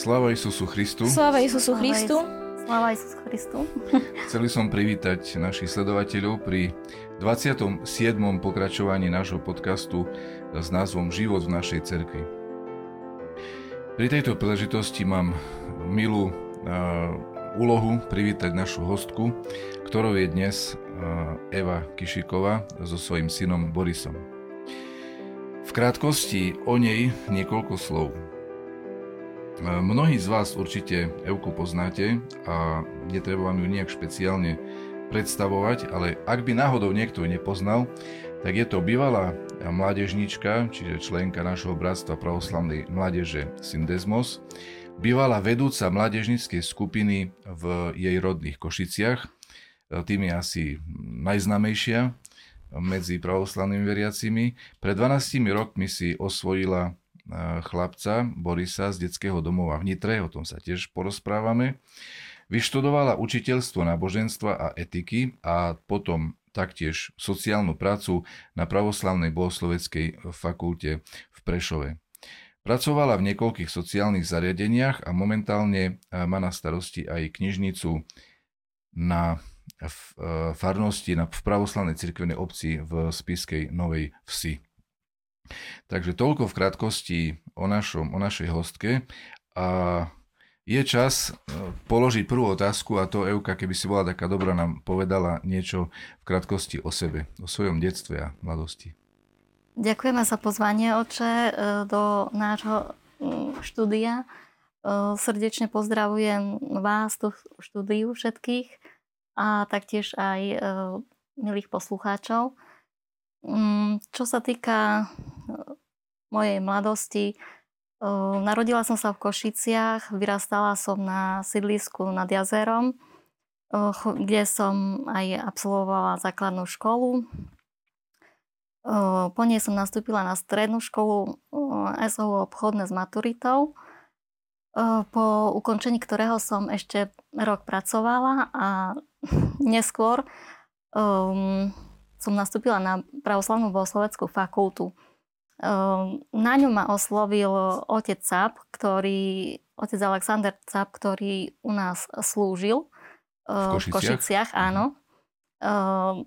Sláva Isusu Christu. Sláva Isusu Christu. Sláva Isusu Christu. Chceli som privítať našich sledovateľov pri 27. pokračovaní nášho podcastu s názvom Život v našej cerkvi. Pri tejto príležitosti mám milú uh, úlohu privítať našu hostku, ktorou je dnes uh, Eva Kišiková so svojím synom Borisom. V krátkosti o nej niekoľko slov. Mnohí z vás určite Evku poznáte a netreba vám ju nejak špeciálne predstavovať, ale ak by náhodou niekto nepoznal, tak je to bývalá mládežnička, čiže členka našho bratstva pravoslavnej mládeže Syndesmos, bývalá vedúca mládežnickej skupiny v jej rodných Košiciach, tým je asi najznamejšia medzi pravoslavnými veriacimi. Pred 12 rokmi si osvojila chlapca Borisa z detského domova v Nitre, o tom sa tiež porozprávame. Vyštudovala učiteľstvo náboženstva a etiky a potom taktiež sociálnu prácu na pravoslavnej bohosloveckej fakulte v Prešove. Pracovala v niekoľkých sociálnych zariadeniach a momentálne má na starosti aj knižnicu na farnosti na, v pravoslavnej cirkevnej obci v Spiskej Novej Vsi. Takže toľko v krátkosti o, našom, o našej hostke. A je čas e, položiť prvú otázku a to Euka, keby si bola taká dobrá, nám povedala niečo v krátkosti o sebe, o svojom detstve a mladosti. Ďakujeme za pozvanie, oče, e, do nášho štúdia. E, srdečne pozdravujem vás tu štúdiu všetkých a taktiež aj milých poslucháčov. Čo sa týka mojej mladosti. Narodila som sa v Košiciach, vyrastala som na sídlisku nad jazerom, kde som aj absolvovala základnú školu. Po nej som nastúpila na strednú školu SOU obchodné s maturitou, po ukončení ktorého som ešte rok pracovala a neskôr um, som nastúpila na pravoslavnú bohosloveckú fakultu. Ehm, na ňu ma oslovil otec Cap, ktorý, otec Alexander Cap, ktorý u nás slúžil v ehm, Košiciach, v Košiciach áno. Ehm,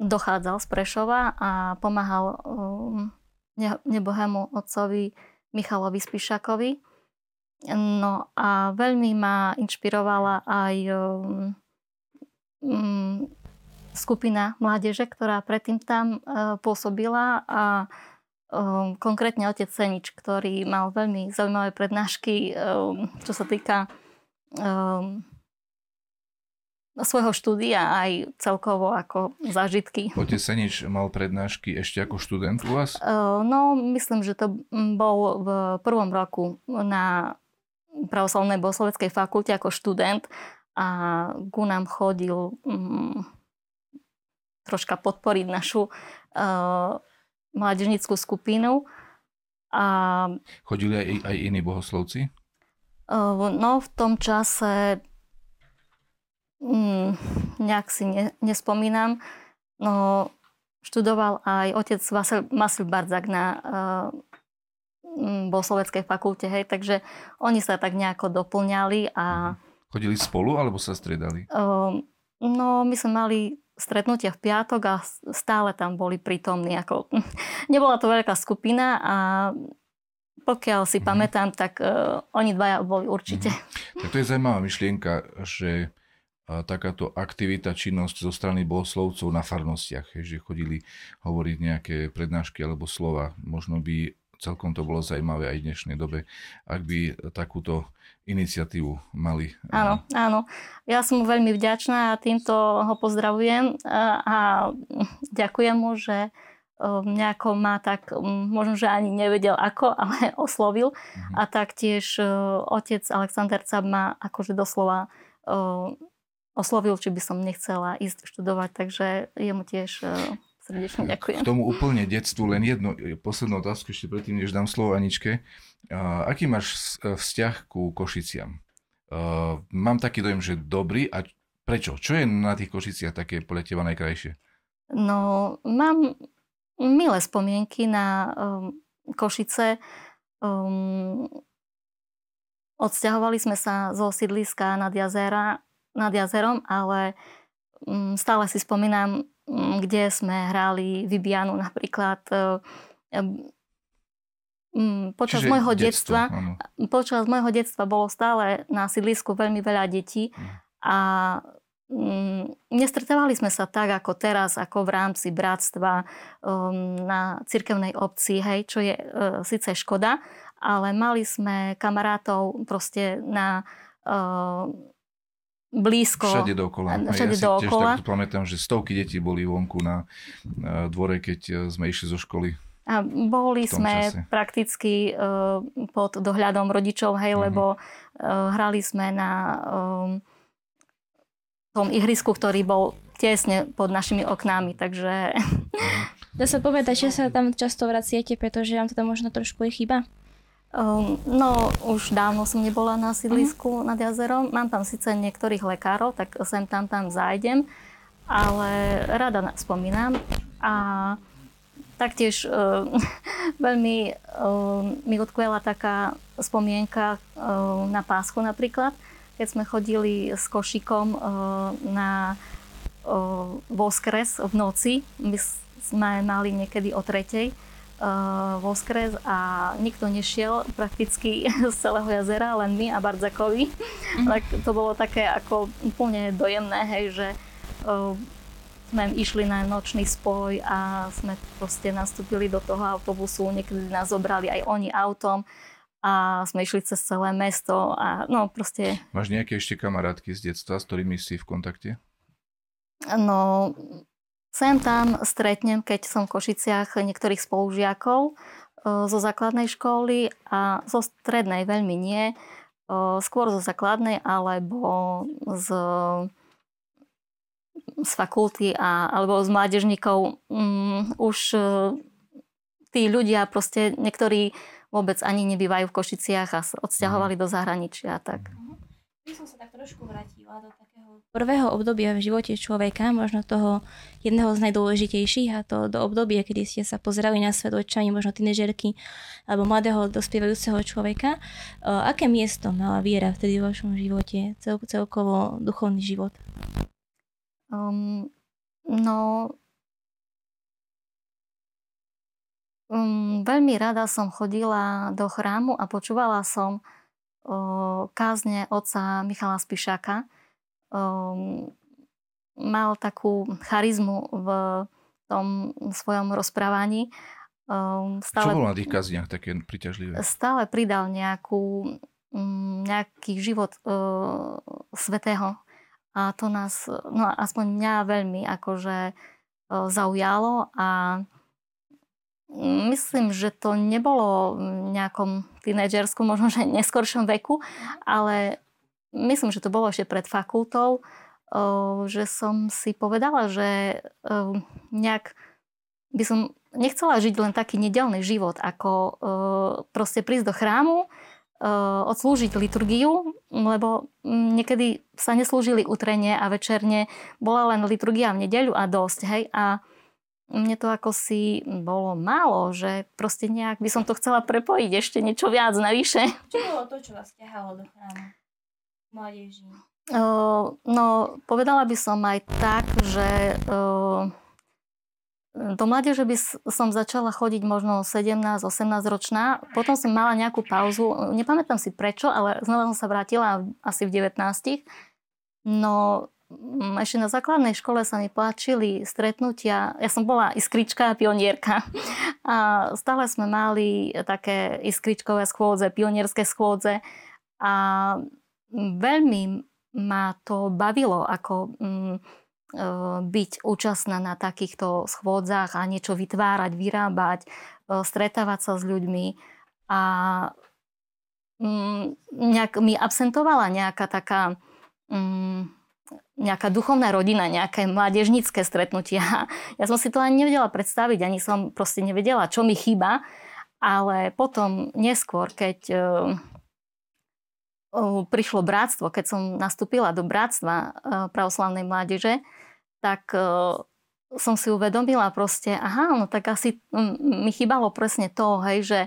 dochádzal z Prešova a pomáhal nebohému otcovi Michalovi Spišakovi. No a veľmi ma inšpirovala aj mm, skupina mládeže, ktorá predtým tam pôsobila a um, konkrétne otec Senič, ktorý mal veľmi zaujímavé prednášky, um, čo sa týka um, svojho štúdia aj celkovo ako zážitky. Otec Senič mal prednášky ešte ako študent u vás? Uh, no, myslím, že to bol v prvom roku na pravoslavnej bohosloveckej fakulte ako študent a ku nám chodil um, troška podporiť našu uh, mládežnickú skupinu. A, Chodili aj, aj iní bohoslovci? No, v tom čase mm, nejak si ne, nespomínam. No, študoval aj otec Vasil, Masil Bardzak na uh, bohosloveckej fakulte, hej, takže oni sa tak nejako doplňali a... Chodili spolu alebo sa striedali? Uh, no, my sme mali stretnutia v piatok a stále tam boli prítomní. Ako, nebola to veľká skupina a pokiaľ si mm-hmm. pamätám, tak uh, oni dvaja boli určite. Mm-hmm. Tak to je zaujímavá myšlienka, že uh, takáto aktivita, činnosť zo strany bohoslovcov na farnostiach, že chodili hovoriť nejaké prednášky alebo slova, možno by celkom to bolo zaujímavé aj v dnešnej dobe, ak by takúto iniciatívu mali. Áno, áno. Ja som mu veľmi vďačná a týmto ho pozdravujem a ďakujem mu, že nejako ma tak, možno, že ani nevedel ako, ale oslovil. Mhm. A taktiež otec Alexander Cab ma akože doslova oslovil, či by som nechcela ísť študovať, takže jemu tiež Srdečne ďakujem. K tomu úplne detstvu len jednu poslednú otázku ešte predtým, než dám slovo Aničke. Uh, aký máš e, vzťah ku Košiciam? Uh, mám taký dojem, že dobrý. A prečo? Čo je na tých Košiciach také podľa teba najkrajšie? No, mám milé spomienky na um, Košice. Um, odsťahovali sme sa zo sídliska nad, jazera, nad jazerom, ale mm, stále si spomínam, kde sme hrali Vibianu napríklad. Mm, počas Čiže môjho detstva, detstva počas môjho detstva bolo stále na sídlisku veľmi veľa detí mm. a Mm, nestretávali sme sa tak ako teraz, ako v rámci bratstva um, na cirkevnej obci, hej, čo je uh, síce škoda, ale mali sme kamarátov proste na uh, blízko. Všade dookola. Všade ja dookola. si tiež pamätám, že stovky detí boli vonku na dvore, keď uh, sme išli zo školy. A boli sme čase. prakticky uh, pod dohľadom rodičov, hej, uh-huh. lebo uh, hrali sme na tom ihrisku, ktorý bol tesne pod našimi oknami, takže... Dá sa povedať, že sa tam často vraciete, pretože vám to tam možno trošku je chyba? Um, no, už dávno som nebola na sídlisku uh-huh. nad jazerom. Mám tam síce niektorých lekárov, tak sem tam tam zájdem, ale rada spomínam. A taktiež uh, veľmi uh, mi odkvela taká spomienka uh, na pásku napríklad, keď sme chodili s košikom eh, na eh, voskres v noci. My sme mali niekedy o tretej eh, voskres a nikto nešiel prakticky z celého jazera, len my a Bardzakovi. Mm. Tak to bolo také ako úplne dojemné, hej, že sme išli na nočný spoj a sme proste nastúpili do toho autobusu, niekedy nás zobrali aj oni autom a sme išli cez celé mesto a no proste... Máš nejaké ešte kamarátky z detstva, s ktorými si v kontakte? No, sem tam stretnem, keď som v Košiciach niektorých spolužiakov e, zo základnej školy a zo strednej veľmi nie. E, skôr zo základnej alebo z, z fakulty a, alebo z mládežníkov. Um, už uh, tí ľudia proste, niektorí vôbec ani nebývajú v Košiciach a odsťahovali mhm. do zahraničia. Tak. Mhm. By som sa tak trošku vrátila do takého prvého obdobia v živote človeka, možno toho jedného z najdôležitejších a to do obdobia, kedy ste sa pozerali na svet očami možno tínežerky alebo mladého dospievajúceho človeka. Aké miesto mala viera vtedy v vašom živote, cel, celkovo duchovný život? Um, no, Um, veľmi rada som chodila do chrámu a počúvala som uh, kázne otca Michala Spišaka. Um, mal takú charizmu v tom svojom rozprávaní. Um, stále, Čo bolo na tých kázniach také priťažlivé? Stále pridal nejakú, um, nejaký život uh, svetého. A to nás, no aspoň mňa veľmi akože uh, zaujalo a Myslím, že to nebolo v nejakom tínedžerskom, možno že neskoršom veku, ale myslím, že to bolo ešte pred fakultou, že som si povedala, že nejak by som nechcela žiť len taký nedelný život, ako proste prísť do chrámu, odslúžiť liturgiu, lebo niekedy sa neslúžili utrenie a večerne bola len liturgia v nedeľu a dosť, hej, a mne to ako si bolo málo, že proste nejak by som to chcela prepojiť ešte niečo viac navyše. Čo bolo to, čo vás ťahalo do chrámu? Mládeží. Uh, no, povedala by som aj tak, že uh, do mládeže by som začala chodiť možno 17-18 ročná. Potom som mala nejakú pauzu. Nepamätám si prečo, ale znova som sa vrátila asi v 19. No, Mm, ešte na základnej škole sa mi páčili stretnutia. Ja som bola iskrička a pionierka. A stále sme mali také iskričkové schôdze, pionierské schôdze. A veľmi ma to bavilo, ako mm, e, byť účastná na takýchto schôdzach a niečo vytvárať, vyrábať, e, stretávať sa s ľuďmi. A mm, nejak mi absentovala nejaká taká nejaká duchovná rodina, nejaké mládežnícke stretnutia. Ja som si to ani nevedela predstaviť, ani som proste nevedela, čo mi chýba, ale potom neskôr, keď uh, prišlo bratstvo, keď som nastúpila do bratstva uh, pravoslavnej mládeže, tak som si uvedomila proste, aha, no tak asi mi chýbalo presne to, hej, že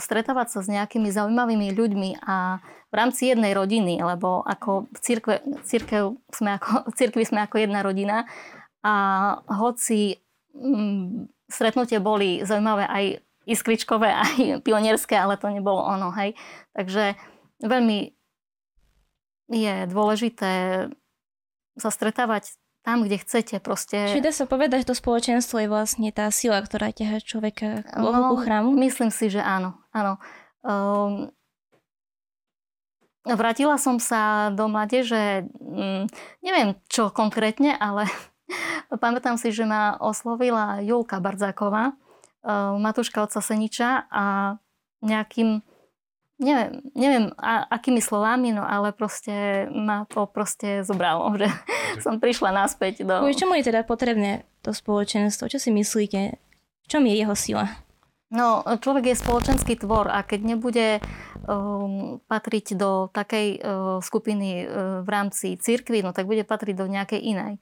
stretávať sa s nejakými zaujímavými ľuďmi a v rámci jednej rodiny, lebo ako v církve, církev sme ako, církvi sme ako jedna rodina a hoci mm, stretnutie boli zaujímavé aj iskričkové, aj pionierské, ale to nebolo ono, hej. Takže veľmi je dôležité sa stretávať tam, kde chcete proste. Čiže dá sa povedať, že to spoločenstvo je vlastne tá sila, ktorá ťaha človeka k Bohu, no, chrámu? Myslím si, že áno. áno. Um, vrátila som sa do mládeže, um, neviem čo konkrétne, ale pamätám si, že ma oslovila Julka Bardzáková, um, Matúška od Seniča a nejakým neviem, neviem a, akými slovami, no ale proste ma to proste zobralo, že som prišla naspäť do... Čo čomu je teda potrebné to spoločenstvo? Čo si myslíte? V čom je jeho sila? No, človek je spoločenský tvor a keď nebude um, patriť do takej uh, skupiny uh, v rámci cirkvi, no tak bude patriť do nejakej inej.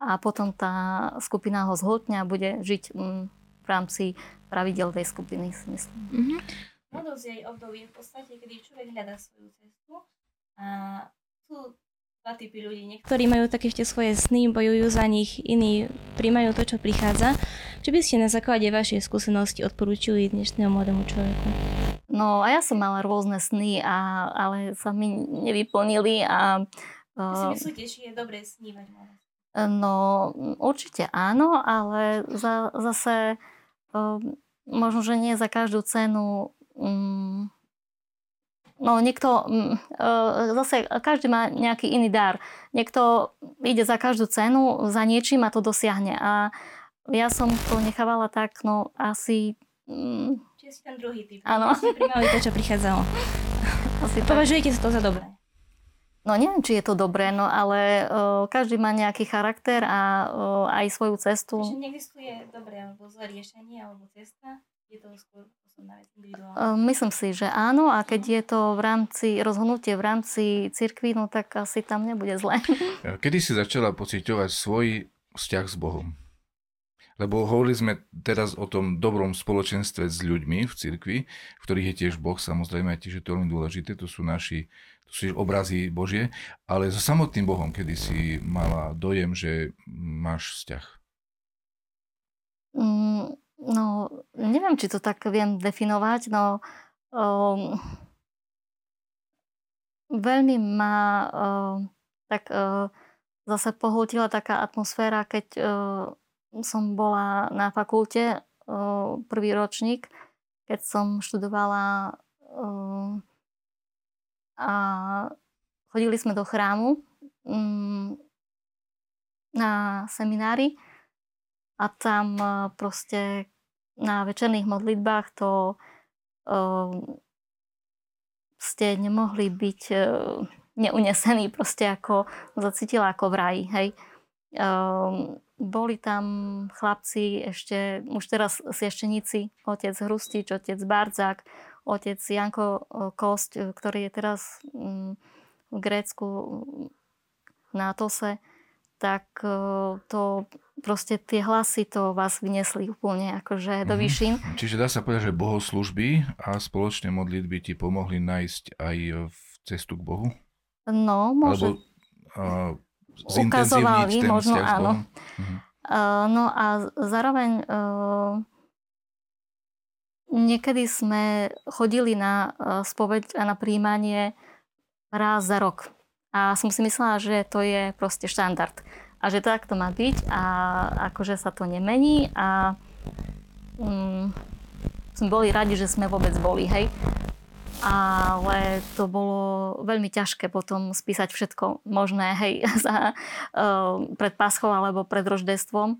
A potom tá skupina ho zhltňa a bude žiť um, v rámci pravidel tej skupiny, si myslím. Mm-hmm. Mladosť je obdobie v podstate, kedy človek hľadá svoju cestu a sú dva typy ľudí. Niektorí majú také ešte svoje sny, bojujú za nich, iní príjmajú to, čo prichádza. Čo by ste na základe vašej skúsenosti odporúčili dnešnému mladému človeku? No a ja som mala rôzne sny, a, ale sa mi nevyplnili a... Uh, si myslíte, či je dobré snívať No určite áno, ale za, zase uh, možno, že nie za každú cenu Mm, no niekto, mm, e, zase každý má nejaký iný dar. Niekto ide za každú cenu, za niečím a to dosiahne. A ja som to nechávala tak, no asi... Mm, Čiže si ten druhý typ. Áno. Primali to, čo prichádzalo. Asi Považujete to za dobré? No neviem, či je to dobré, no ale uh, každý má nejaký charakter a uh, aj svoju cestu. Čiže neexistuje dobré alebo zlé riešenie alebo cesta? Je to skôr Myslím si, že áno a keď je to v rámci rozhodnutie v rámci cirkvi, no tak asi tam nebude zle. Kedy si začala pociťovať svoj vzťah s Bohom? Lebo hovorili sme teraz o tom dobrom spoločenstve s ľuďmi v cirkvi, v ktorých je tiež Boh, samozrejme, a tiež je to veľmi dôležité, to sú naši to sú obrazy Božie, ale so samotným Bohom, kedy si mala dojem, že máš vzťah? No, neviem, či to tak viem definovať, no um, veľmi ma uh, tak uh, zase pohltila taká atmosféra, keď uh, som bola na fakulte uh, prvý ročník, keď som študovala uh, a chodili sme do chrámu um, na seminári a tam proste na večerných modlitbách to uh, ste nemohli byť uh, neunesení, proste ako zacítila ako v raji, hej. Uh, boli tam chlapci ešte, už teraz siešteníci, otec Hrustič, otec Bardzák, otec Janko Kost, ktorý je teraz um, v Grécku na Tose tak e, to proste tie hlasy to vás vyniesli úplne akože do výšin. Mm-hmm. Čiže dá sa povedať, že bohoslužby a spoločné modlitby ti pomohli nájsť aj v cestu k Bohu? No, môže. Alebo uh, ukazovali, možno áno. Mm-hmm. Uh, no a zároveň uh, niekedy sme chodili na uh, spoveď a na príjmanie raz za rok. A som si myslela, že to je proste štandard. A že tak to má byť a akože sa to nemení a um, sme boli radi, že sme vôbec boli, hej. Ale to bolo veľmi ťažké potom spísať všetko možné, hej, za, uh, pred Paschou alebo pred Roždestvom.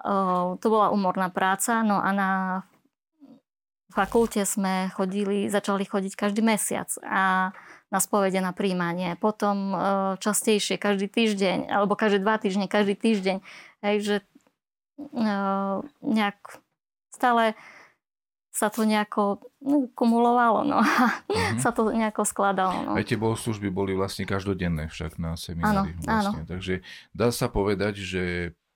Uh, to bola umorná práca, no a na fakulte sme chodili, začali chodiť každý mesiac a na spovede na príjmanie, potom e, častejšie každý týždeň, alebo každé dva týždne, každý týždeň. Hej, že e, nejak stále sa to nejako no, kumulovalo, no. Mm-hmm. sa to nejako skladalo. No. Aj tie bohoslužby boli vlastne každodenné však na seminári. Áno, vlastne. áno. Takže dá sa povedať, že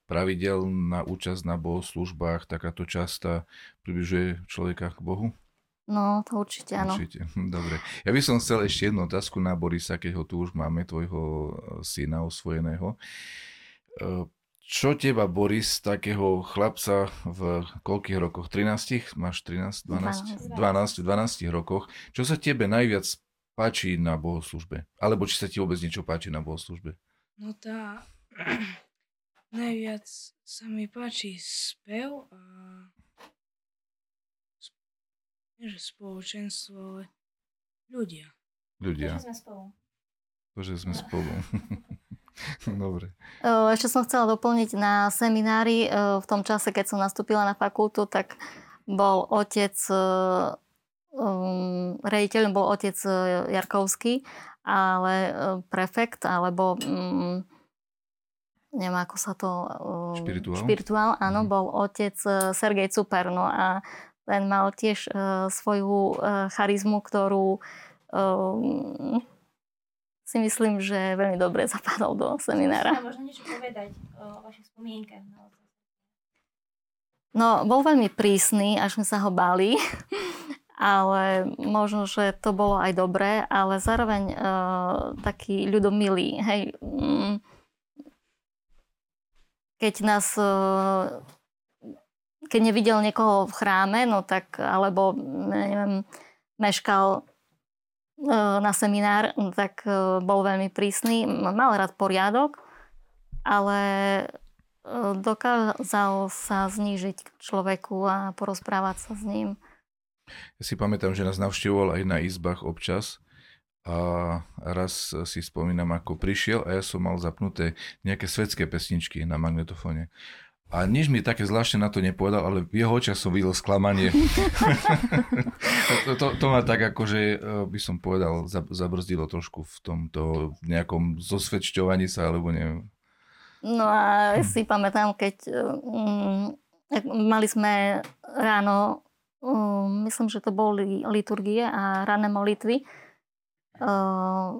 pravidelná účasť na bohoslužbách, takáto časta približuje človeka k Bohu? No, to určite áno. Určite, hm, dobre. Ja by som chcel ešte jednu otázku na Borisa, keď ho tu už máme, tvojho syna osvojeného. Čo teba, Boris, takého chlapca v koľkých rokoch? 13? Máš 13? 12? 12, 12, 12 rokoch. Čo sa tebe najviac páči na bohoslužbe? Alebo či sa ti vôbec niečo páči na bohoslužbe? No tá... najviac sa mi páči spev a... Nie, že spoločenstvo, ale ľudia. Ľudia. To, že sme spolu. To, že sme spolu. Dobre. Ešte som chcela doplniť na seminári. V tom čase, keď som nastúpila na fakultu, tak bol otec, um, rejiteľ bol otec Jarkovský, ale prefekt, alebo um, neviem, ako sa to... Um, špirituál. Špirituál, áno, mm. bol otec Sergej Cuper. No a ten mal tiež uh, svoju uh, charizmu, ktorú um, si myslím, že veľmi dobre zapadol do seminára. Možno niečo povedať o vašich spomienkach. No, bol veľmi prísny, až sme sa ho báli, ale možno, že to bolo aj dobré, ale zároveň uh, taký ľudomilý. Hej, um, keď nás, uh, keď nevidel niekoho v chráme, no tak, alebo neviem, meškal E, na seminár, tak e, bol veľmi prísny. Mal rád poriadok, ale e, dokázal sa znížiť k človeku a porozprávať sa s ním. Ja si pamätám, že nás navštevoval aj na izbách občas a raz si spomínam, ako prišiel a ja som mal zapnuté nejaké svetské pesničky na magnetofóne. A nič mi také zvláštne na to nepovedal, ale v jeho očiach som videl sklamanie. to, to, to ma tak akože, eh, by som povedal, zabrzdilo trošku v tomto nejakom zosvedčťovaní sa, alebo neviem. No a si pamätám, keď um, mali sme ráno, um, myslím, že to boli liturgie a ranné molitvy, uh,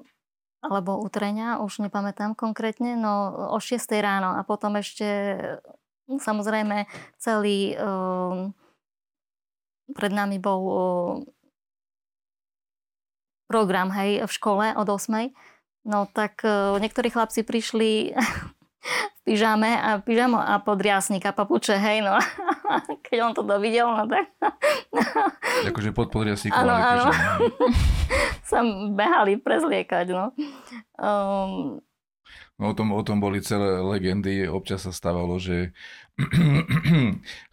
alebo utrenia, už nepamätám konkrétne, no o 6 ráno a potom ešte Samozrejme, celý uh, pred nami bol uh, program hej, v škole od 8. No tak uh, niektorí chlapci prišli v pyžame a pyžamo a podriasník a papuče, hej, no. Keď on to dovidel, no tak... Akože pod podriasníkom Áno, áno. Sa behali prezliekať, no. Um, No o tom, o tom boli celé legendy. Občas sa stávalo, že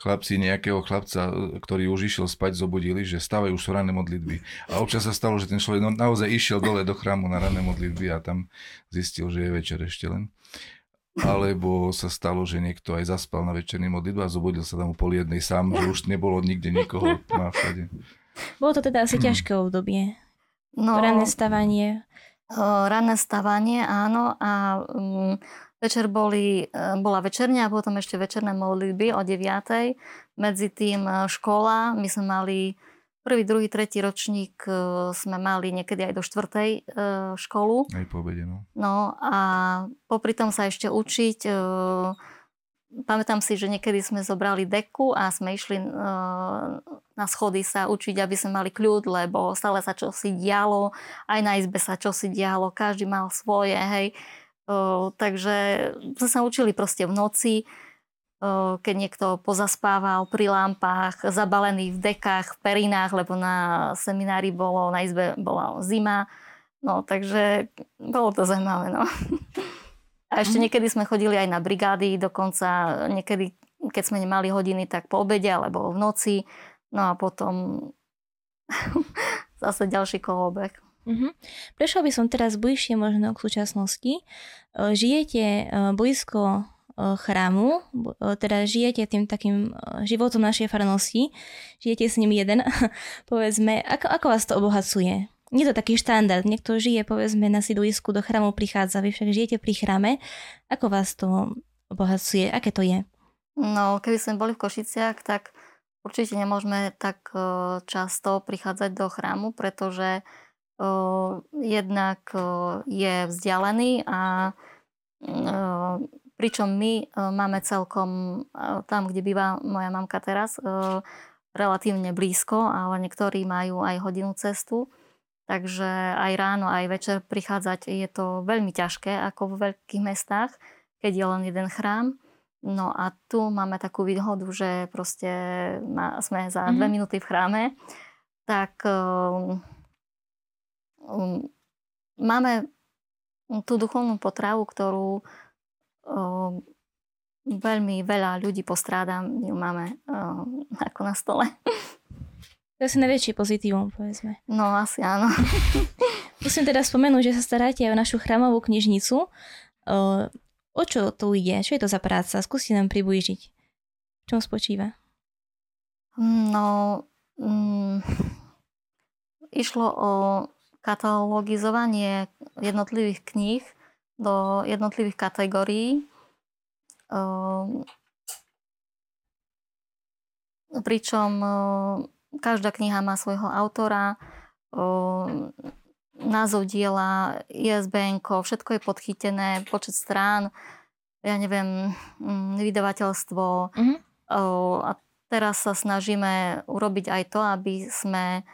chlapci nejakého chlapca, ktorý už išiel spať, zobudili, že stávajú už sú ranné modlitby. A občas sa stalo, že ten človek no, naozaj išiel dole do chrámu na ranné modlitby a tam zistil, že je večer ešte len. Alebo sa stalo, že niekto aj zaspal na večerný modlitbu a zobudil sa tam o pol jednej sám, že už nebolo nikde nikoho má všade. Bolo to teda asi ťažké obdobie. No, Ranné stavanie. Ranné stávanie, áno. A um, večer boli, e, bola večerňa a potom ešte večerné modlitby o 9. Medzi tým e, škola, my sme mali prvý, druhý, tretí ročník e, sme mali niekedy aj do štvrtej školu. Aj po obede, no. No a popri tom sa ešte učiť Pamätám si, že niekedy sme zobrali deku a sme išli uh, na schody sa učiť, aby sme mali kľud, lebo stále sa čosi dialo, aj na izbe sa čosi dialo, každý mal svoje, hej. Uh, takže sme sa učili proste v noci, uh, keď niekto pozaspával pri lampách, zabalený v dekách, v perinách, lebo na seminári bolo, na izbe bola zima. No, takže bolo to zaujímavé, no. A ešte mhm. niekedy sme chodili aj na brigády, dokonca niekedy, keď sme nemali hodiny, tak po obede alebo v noci. No a potom zase ďalší kolobek. Mm-hmm. Prešla by som teraz bližšie možno k súčasnosti. E, žijete e, blízko e, chrámu, teda žijete tým takým životom našej farnosti, žijete s ním jeden, povedzme, ako, ako vás to obohacuje? Nie to taký štandard. Niekto žije, povedzme, na sídlisku, do chrámu prichádza, vy však žijete pri chráme. Ako vás to obohacuje? Aké to je? No, keby sme boli v Košiciach, tak určite nemôžeme tak e, často prichádzať do chrámu, pretože uh, jednak uh, je vzdialený a pričom my máme celkom tam, kde býva moja mamka teraz, relatívne blízko, ale niektorí majú aj hodinu cestu. Takže aj ráno, aj večer prichádzať je to veľmi ťažké, ako v veľkých mestách, keď je len jeden chrám. No a tu máme takú výhodu, že proste sme za dve mm-hmm. minúty v chráme. Tak um, um, máme tú duchovnú potravu, ktorú um, veľmi veľa ľudí postrádam, ju máme um, ako na stole. To je asi najväčší pozitívum, povedzme. No, asi áno. Musím teda spomenúť, že sa staráte aj o našu chrámovú knižnicu. O čo tu ide? Čo je to za práca? Skúste nám priblížiť. V čom spočíva? No, mm, išlo o katalogizovanie jednotlivých kníh do jednotlivých kategórií. Pričom Každá kniha má svojho autora, názov diela, ISBN, všetko je podchytené, počet strán, ja neviem, mm, vydavateľstvo. Mm-hmm. A teraz sa snažíme urobiť aj to, aby sme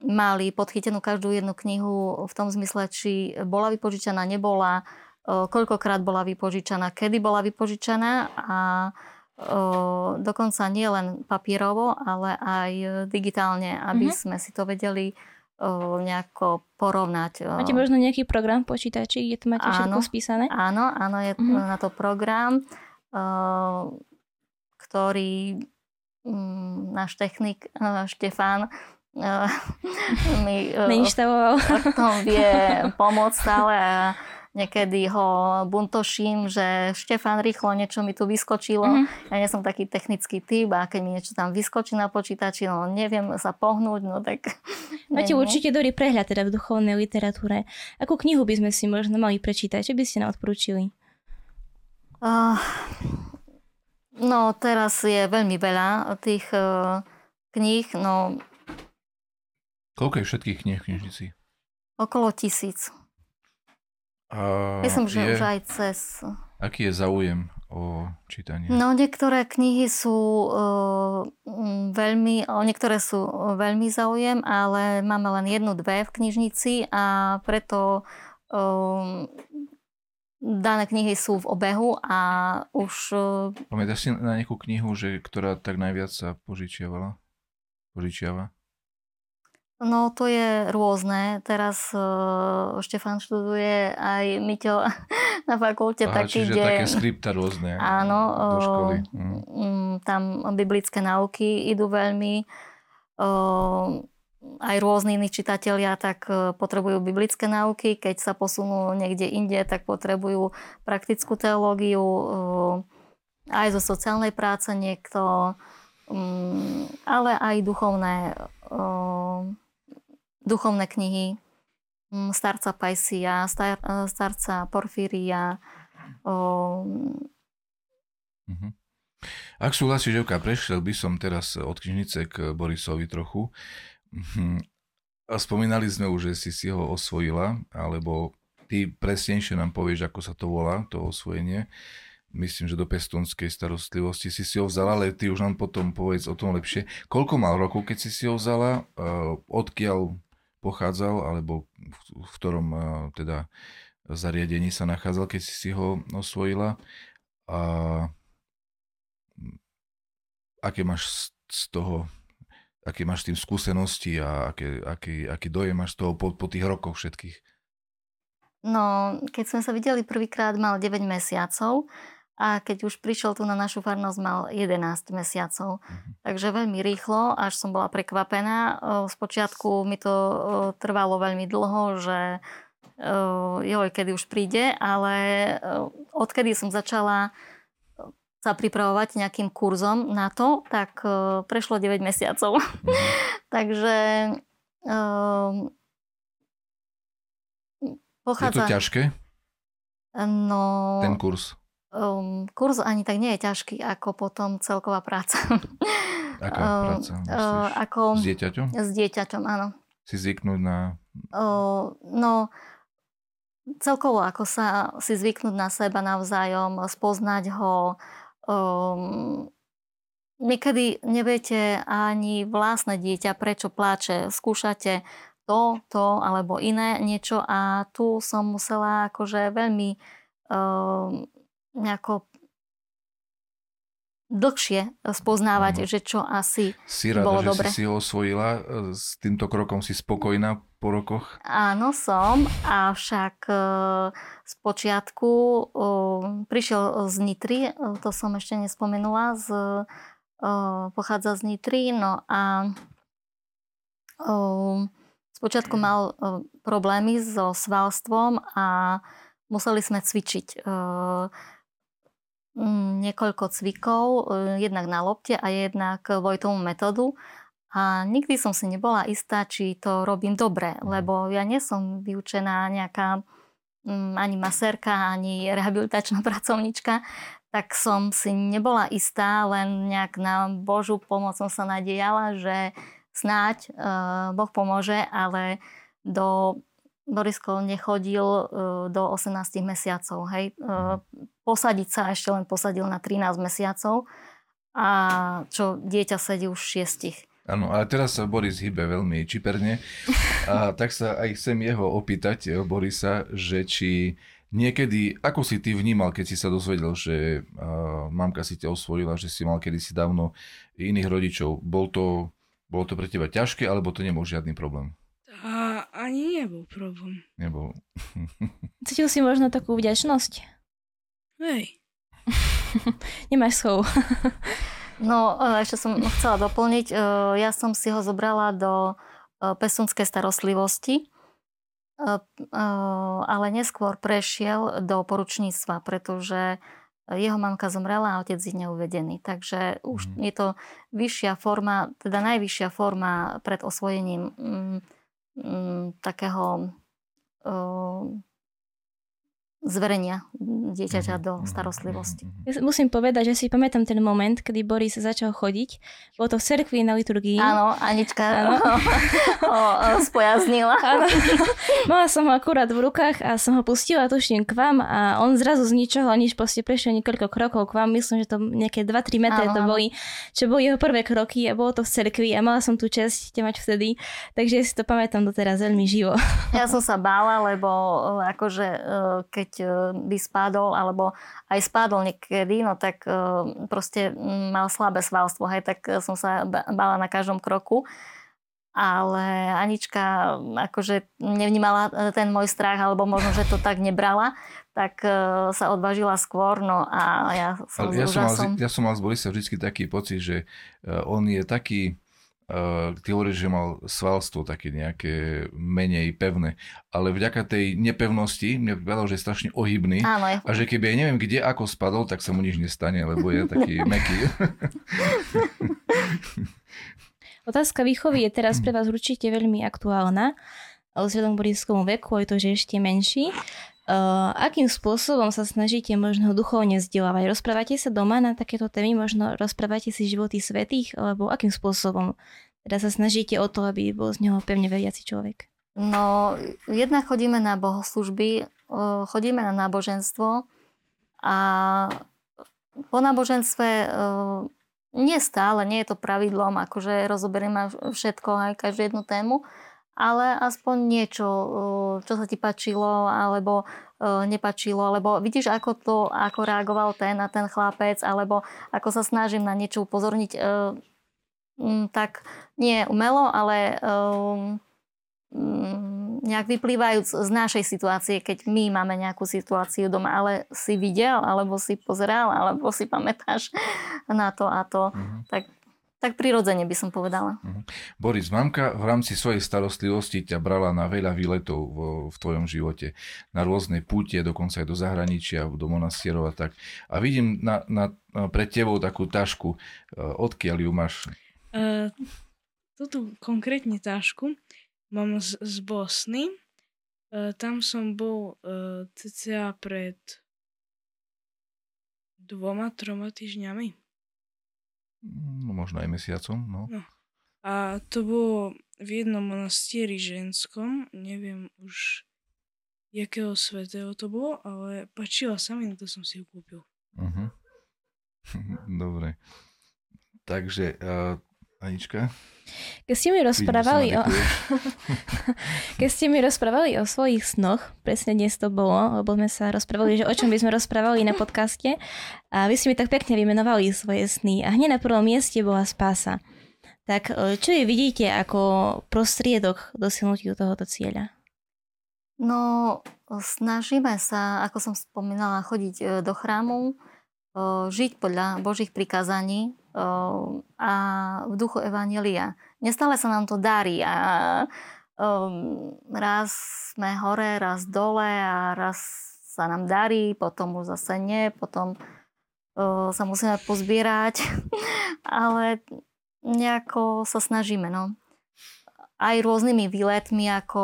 mali podchytenú každú jednu knihu v tom zmysle, či bola vypožičaná, nebola, koľkokrát bola vypožičaná, kedy bola vypožičaná a dokonca nie len papierovo, ale aj digitálne, aby mm-hmm. sme si to vedeli nejako porovnať. Máte možno nejaký program v počítači, kde to máte áno, všetko spísané? Áno, áno, je mm-hmm. na to program, ktorý mm, náš technik Štefán mi v tom vie pomôcť stále a niekedy ho buntoším, že Štefan, rýchlo niečo mi tu vyskočilo. Mm-hmm. Ja nie som taký technický typ a keď mi niečo tam vyskočí na počítači, no neviem sa pohnúť, no tak... Máte určite dobrý prehľad teda v duchovnej literatúre. Akú knihu by sme si možno mali prečítať? Čo by ste nám odporúčili? Uh, no teraz je veľmi veľa tých uh, kníh, no... Koľko je všetkých kníh v knižnici? Okolo tisíc. A Myslím, že je, už aj cez... Aký je záujem o čítanie? No niektoré knihy sú uh, veľmi, niektoré sú veľmi záujem, ale máme len jednu, dve v knižnici a preto uh, dané knihy sú v obehu a už... Uh, Pamätáš si na nejakú knihu, že, ktorá tak najviac sa požičiavala? Požičiava? No to je rôzne. Teraz uh, Štefan študuje aj Myťo na fakulte. Aha, tak čiže ide... také skripta rôzne Áno, do školy. Uh, tam biblické nauky idú veľmi. Uh, aj rôzni iní čitatelia tak potrebujú biblické nauky. Keď sa posunú niekde inde, tak potrebujú praktickú teológiu. Aj zo sociálnej práce niekto, um, ale aj duchovné duchovné knihy mm, starca Pajsia, star, e, starca Porfíria. Mhm. Ak súhlasíš, Evka, prešiel by som teraz od knižnice k Borisovi trochu. Mhm. Spomínali sme už, že si si ho osvojila, alebo ty presnejšie nám povieš, ako sa to volá, to osvojenie. Myslím, že do pestunskej starostlivosti si si ho vzala, ale ty už nám potom povedz o tom lepšie. Koľko mal rokov, keď si si ho vzala? E, odkiaľ pochádzal, alebo v, ktorom teda zariadení sa nachádzal, keď si si ho osvojila. A aké máš z toho, aké máš tým skúsenosti a aké, aký, aký dojem máš z toho po, po tých rokoch všetkých? No, keď sme sa videli prvýkrát, mal 9 mesiacov a keď už prišiel tu na našu farnosť, mal 11 mesiacov. Uh-huh. Takže veľmi rýchlo, až som bola prekvapená. Spočiatku mi to trvalo veľmi dlho, že joj, kedy už príde, ale odkedy som začala sa pripravovať nejakým kurzom na to, tak prešlo 9 mesiacov. Uh-huh. Takže pochádza... Je to ťažké? No... Ten kurz? Um, kurz ani tak nie je ťažký, ako potom celková práca. Aká um, práca? Uh, ako, s dieťaťom? S dieťaťom, áno. Si zvyknúť na... Uh, no, celkovo ako sa si zvyknúť na seba navzájom, spoznať ho, um, niekedy neviete ani vlastné dieťa, prečo pláče. Skúšate to, to alebo iné niečo a tu som musela akože veľmi uh, nejako dlhšie spoznávať, Áno. že čo asi Si rada, bolo že dobre. si si ho osvojila, e, s týmto krokom si spokojná po rokoch? Áno, som, avšak e, z počiatku prišiel z Nitry, e, to som ešte nespomenula, z, pochádza z Nitry, no a spočiatku mal e, problémy so svalstvom a museli sme cvičiť. Mm, niekoľko cvikov, e, jednak na lopte a jednak Vojtovú metódu. A nikdy som si nebola istá, či to robím dobre, lebo ja nie som vyučená nejaká mm, ani masérka, ani rehabilitačná pracovníčka, tak som si nebola istá, len nejak na Božú pomoc som sa nadejala, že snáď uh, Boh pomôže, ale do Borisko nechodil uh, do 18 mesiacov. Hej. Uh, posadiť sa ešte len posadil na 13 mesiacov a čo dieťa sedí už v šiestich. Áno, ale teraz sa Boris hýbe veľmi čiperne a tak sa aj chcem jeho opýtať, eh, Borisa, že či niekedy, ako si ty vnímal, keď si sa dozvedel, že uh, mamka si ťa osvojila, že si mal kedysi dávno iných rodičov, bol to, bolo to pre teba ťažké, alebo to nebol žiadny problém? A ani nebol problém. Nebol. Cítil si možno takú vďačnosť? Hej. Nemáš schov. No, e, ešte som chcela doplniť. e, Ja som si ho zobrala do e, pestunskej starostlivosti, ale neskôr prešiel do poručníctva, pretože jeho mamka zomrela a otec je neuvedený. Takže už Mhm. je to vyššia forma, teda najvyššia forma pred osvojením mm, mm, takého e, zverenia dieťaťa Mhm, do mhm, starostlivosti. mhm. Ja musím povedať, že si pamätám ten moment, kedy Boris začal chodiť. Bolo to v cerkvi na liturgii. Áno, Anička Áno. ho, ho spojaznila. Áno. Mala som ho akurát v rukách a som ho pustila, tuším, k vám a on zrazu z ničoho nič proste prešiel niekoľko krokov k vám. Myslím, že to nejaké 2-3 metre Áno, to boli, čo boli jeho prvé kroky a bolo to v cerkvi a mala som tú čest ťa mať vtedy. Takže si to pamätám doteraz veľmi živo. Ja som sa bála, lebo e, akože e, keď e, by spadol, alebo aj spadol niekedy, no tak e, proste mal slabé svalstvo, hej, tak e, som sa bála na každom kroku. Ale Anička akože nevnímala ten môj strach, alebo možno, že to tak nebrala, tak sa odvážila skôr, no a ja som Ale ja, som mal, úžasom. ja som mal z Borisa vždy taký pocit, že on je taký, uh, ty hovoríš, že mal svalstvo také nejaké menej pevné, ale vďaka tej nepevnosti mne povedal, že je strašne ohybný je a že keby aj neviem kde ako spadol, tak sa mu nič nestane, lebo je taký meký. Otázka výchovy je teraz pre vás určite veľmi aktuálna, ale vzhľadom k blízkomu veku, aj to, že ešte menší. Uh, akým spôsobom sa snažíte možno duchovne vzdelávať? Rozprávate sa doma na takéto témy? Možno rozprávate si životy svetých? Alebo akým spôsobom teda sa snažíte o to, aby bol z neho pevne veriaci človek? No, jednak chodíme na bohoslužby, eh, chodíme na náboženstvo a po náboženstve eh, nie stále, nie je to pravidlom, akože rozoberieme všetko, aj každú jednu tému, ale aspoň niečo, eh, čo sa ti páčilo, alebo eh, nepačilo, alebo vidíš, ako to, ako reagoval ten a ten chlapec, alebo ako sa snažím na niečo upozorniť, eh, mm, tak nie umelo, ale mm, nejak vyplývajúc z našej situácie, keď my máme nejakú situáciu doma, ale si videl, alebo si pozeral, alebo si pamätáš na to a to, Mhm. tak, tak prirodzene by som povedala. Boris, mamka v rámci svojej starostlivosti ťa brala na veľa výletov vo, v tvojom živote. Na rôzne púte, dokonca aj do zahraničia, do monastierov a tak. A vidím na, na, na pred tebou takú tašku. E, Odkiaľ ju máš? Uh, túto konkrétne tášku mám z, z Bosny. Uh, tam som bol uh, cca pred dvoma, troma týždňami. No, možno aj mesiacom. No. A to bolo v jednom monastieri ženskom, neviem už jakého svetého to bolo, ale páčila sa mi, no to som si ju kúpil. Uh-huh. Dobre. Takže, uh, Anička? Keď ste mi rozprávali o... Keď ste mi rozprávali o svojich snoch, presne dnes to bolo, lebo sme sa rozprávali, že o čom by sme rozprávali na podcaste a vy ste mi tak pekne vymenovali svoje sny a hneď na prvom mieste bola spása. Tak e, čo je vidíte ako prostriedok dosiahnutiu tohoto cieľa? No, snažíme sa, ako som spomínala, chodiť e, do chrámu, e, žiť podľa Božích prikázaní, a v duchu Evangelia. Nestále sa nám to darí a um, raz sme hore, raz dole a raz sa nám darí, potom už zase nie, potom uh, sa musíme pozbierať, ale nejako sa snažíme. No aj rôznymi výletmi, ako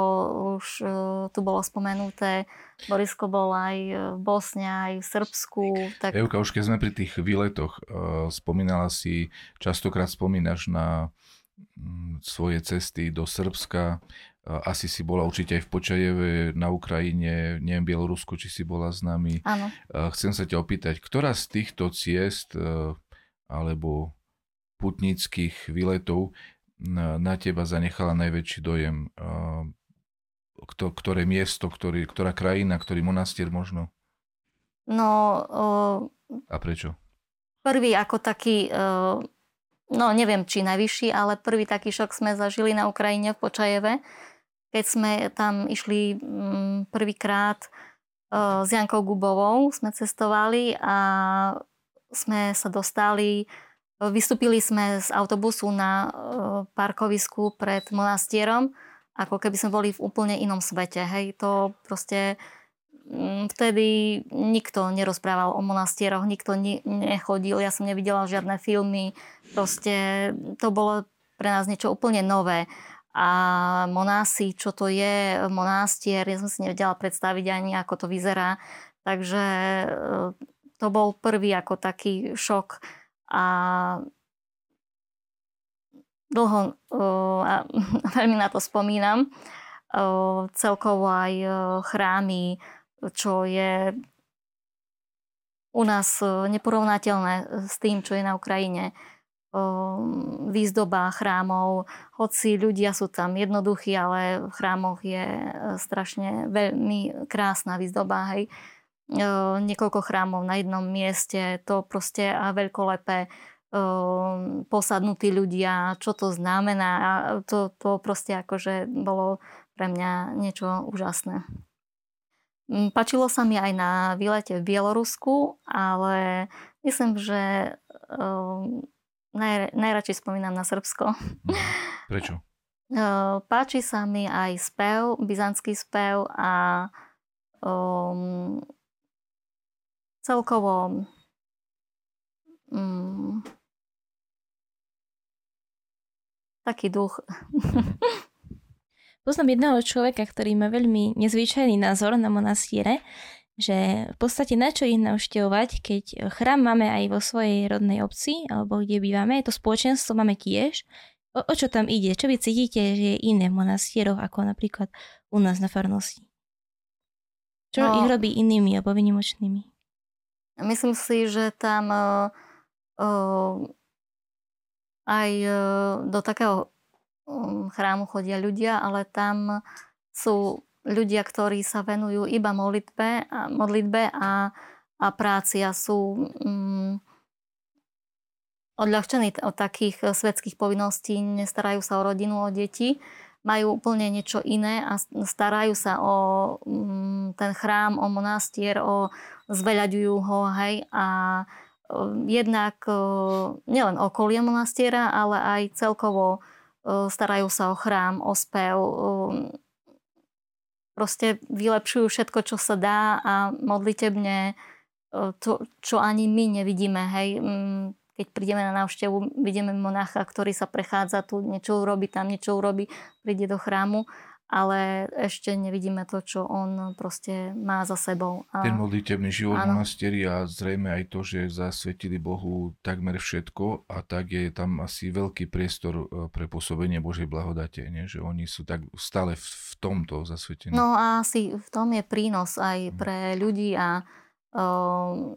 už uh, tu bolo spomenuté. Borisko bol aj v Bosne, aj v Srbsku. Tak... Evka, už keď sme pri tých výletoch, uh, spomínala si, častokrát spomínaš na um, svoje cesty do Srbska. Uh, asi si bola určite aj v Počajeve, na Ukrajine, neviem, Bielorusku, či si bola s nami. Áno. Chcem sa ťa opýtať, ktorá z týchto ciest alebo putnických výletov na, na teba zanechala najväčší dojem? Kto, ktoré miesto, ktorý, ktorá krajina, ktorý monastier možno? No... Uh, A prečo? Prvý ako taký, uh, no neviem či najvyšší, ale prvý taký šok sme zažili na Ukrajine v Počajeve, keď sme tam išli um, prvýkrát uh, s Jankou Gubovou, sme cestovali a sme sa dostali Vystúpili sme z autobusu na e, parkovisku pred monastierom, ako keby sme boli v úplne inom svete. Hej, to proste mm, vtedy nikto nerozprával o monastieroch, nikto nechodil, ja som nevidela žiadne filmy, proste to bolo pre nás niečo úplne nové. A monási, čo to je monastier, ja som si nevedela predstaviť ani, ako to vyzerá. Takže e, to bol prvý ako taký šok a dlho a veľmi na to spomínam. Celkovo aj chrámy, čo je u nás neporovnateľné s tým, čo je na Ukrajine. Výzdoba chrámov, hoci ľudia sú tam jednoduchí, ale v chrámoch je e, strašne veľmi krásna výzdoba. Hej niekoľko chrámov na jednom mieste, to proste a veľkolepé posadnutí ľudia, čo to znamená a to, to proste akože bolo pre mňa niečo úžasné. Pačilo sa mi aj na výlete v Bielorusku, ale myslím, že naj, najradšej spomínam na Srbsko. Prečo? Páči sa mi aj spev, byzantský spev a um, celkovo mm, taký duch. Poznám jedného človeka, ktorý má veľmi nezvyčajný názor na monastíre, že v podstate na čo ich navštevovať, keď chrám máme aj vo svojej rodnej obci, alebo kde bývame, to spoločenstvo máme tiež. O, o čo tam ide? Čo vy cítite, že je iné v monastieroch, ako napríklad u nás na farnosti? Čo no, ich robí inými alebo vynimočnými? Myslím si, že tam uh, uh, aj uh, do takého um, chrámu chodia ľudia, ale tam sú ľudia, ktorí sa venujú iba modlitbe a, modlitbe a, a práci a sú um, odľahčení od takých svetských povinností, nestarajú sa o rodinu, o deti majú úplne niečo iné a starajú sa o mm, ten chrám, o monastier, o, zveľaďujú ho, hej, a jednak nielen okolie monastiera, ale aj celkovo starajú sa o chrám, o spev, proste vylepšujú všetko, čo sa dá a modlitebne to, čo ani my nevidíme, hej, keď prídeme na návštevu, vidíme monacha, ktorý sa prechádza tu, niečo urobí, tam niečo urobí, príde do chrámu, ale ešte nevidíme to, čo on proste má za sebou. A... Ten modlitebný život áno. monastieri a zrejme aj to, že zasvetili Bohu takmer všetko a tak je tam asi veľký priestor e, pre pôsobenie Božej blahodate, nie? že oni sú tak stále v, v tomto zasvetení. No a asi v tom je prínos aj mhm. pre ľudí a uh,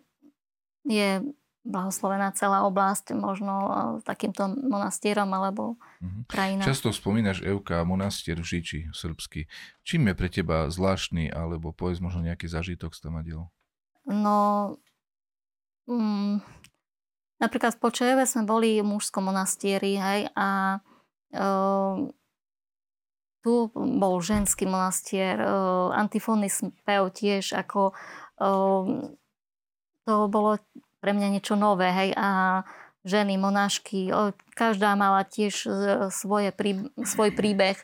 je blahoslovená celá oblasť možno e, takýmto monastierom alebo Mhm. krajina. Často spomínaš Evka monastier v Žiči, srbsky. Čím je pre teba zvláštny, alebo povedz možno nejaký zážitok z tam diel? No, mm, napríklad v Počejeve sme boli v mužskom monastieri, hej, a e, tu bol ženský monastier, e, antifónny spev tiež, ako e, to bolo pre mňa niečo nové, hej, a ženy, monášky, každá mala tiež e, svoje, prí, svoj príbeh.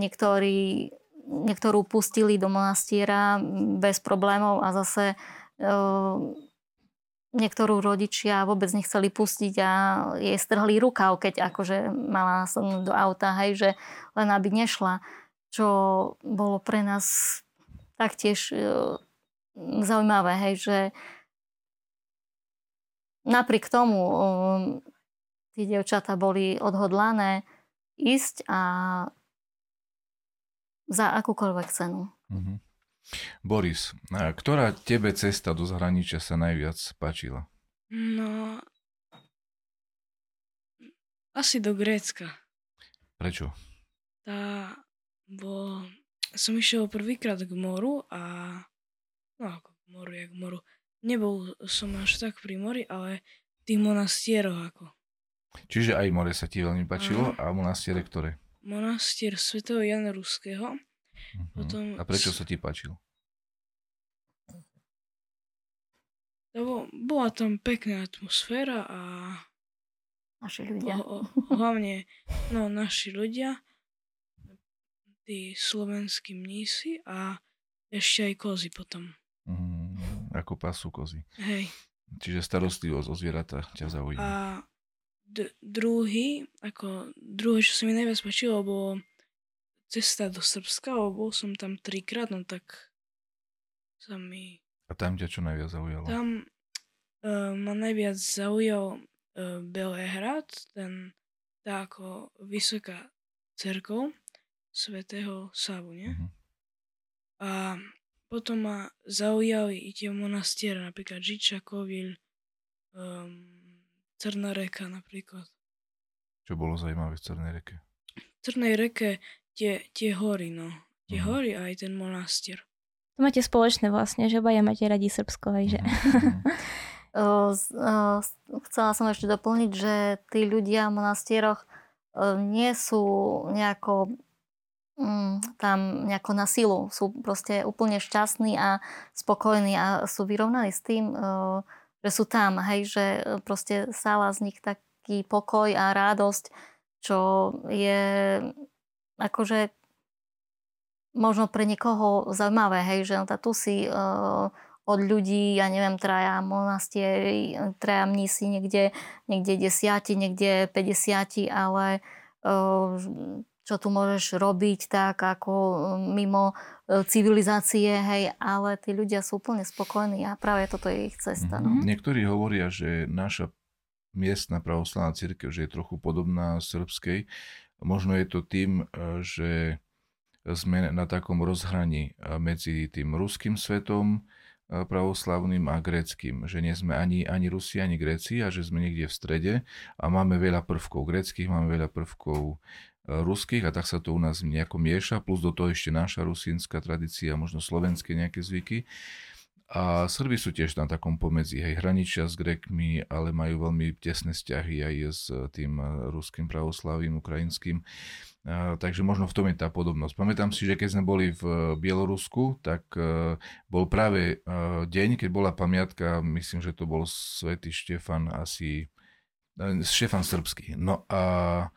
Niektorí, niektorú pustili do monastiera bez problémov a zase e, niektorú rodičia vôbec nechceli pustiť a jej strhli rukav, keď akože mala sadnúť do auta, hej, že len aby nešla. Čo bolo pre nás taktiež e, zaujímavé, hej, že napriek tomu um, tí dievčatá boli odhodlané ísť a za akúkoľvek cenu. Mhm. Boris, a ktorá tebe cesta do zahraničia sa najviac páčila? No, asi do Grécka. Prečo? Tá, bo som išiel prvýkrát k moru a no ako k moru, jak k moru. Nebol som až tak pri mori, ale v tých monastieroch ako. Čiže aj more sa ti veľmi páčilo a monastiere ktoré? Monastier svätého Jana Ruského. Mhm. Potom A prečo sa ti páčil? Lebo bola tam pekná atmosféra a Naši ľudia. hlavne no, naši ľudia, tí slovenskí mnísi a ešte aj kozy potom. Mhm. Ako pasú kozy. Hej. Čiže starostlivosť o zvieratá ťa zaujíma. A d- druhý, ako druhé, čo sa mi najviac páčilo, bolo cesta do Srbska, bol som tam trikrát, no tak sa mi... A tam ťa čo najviac zaujalo? Tam uh, ma najviac zaujal uh, Belehrad, ten tá ako vysoká cerkov svätého Savu, nie? Mhm. A potom ma zaujali i tie monastiere, napríklad Žiča, Kovil, um, Crná reka napríklad. Čo bolo zaujímavé v Cernej reke? V Crnej reke tie, tie hory, no. Tie Mhm. hory a aj ten monastier. To máte spoločné vlastne, že obaja máte radi Srbsko, hej, že? O, z- o, s- Chcela som ešte doplniť, že tí ľudia v monastieroch e, nie sú nejako mm, tam nejako na silu. Sú proste úplne šťastní a spokojní a sú vyrovnaní s tým, e, že sú tam, hej, že proste sála z nich taký pokoj a radosť, čo je akože možno pre niekoho zaujímavé, hej, že no, tu si e, od ľudí, ja neviem, traja monastieri, traja mnísi, niekde, niekde desiati, niekde 50, ale e, čo tu môžeš robiť tak ako mimo e, civilizácie, hej, ale tí ľudia sú úplne spokojní a práve toto je ich cesta. No. Mhm. Niektorí hovoria, že naša miestna pravoslavná církev, že je trochu podobná srbskej. Možno je to tým, e, že sme na takom rozhraní e, medzi tým ruským svetom pravoslavným a gréckým, že nie sme ani, ani Rusi, ani Gréci a že sme niekde v strede a máme veľa prvkov gréckých, máme veľa prvkov ruských a tak sa to u nás nejako mieša, plus do toho ešte naša rusínska tradícia, možno slovenské nejaké zvyky. A Srby sú tiež na takom pomedzi, hej, hraničia s Grekmi, ale majú veľmi tesné vzťahy aj s tým ruským pravoslavím, ukrajinským. Takže možno v tom je tá podobnosť. Pamätám si, že keď sme boli v Bielorusku, tak eh, bol práve eh, deň, keď bola pamiatka, myslím, že to bol svätý Štefan asi, eh, Štefan Srbský. No a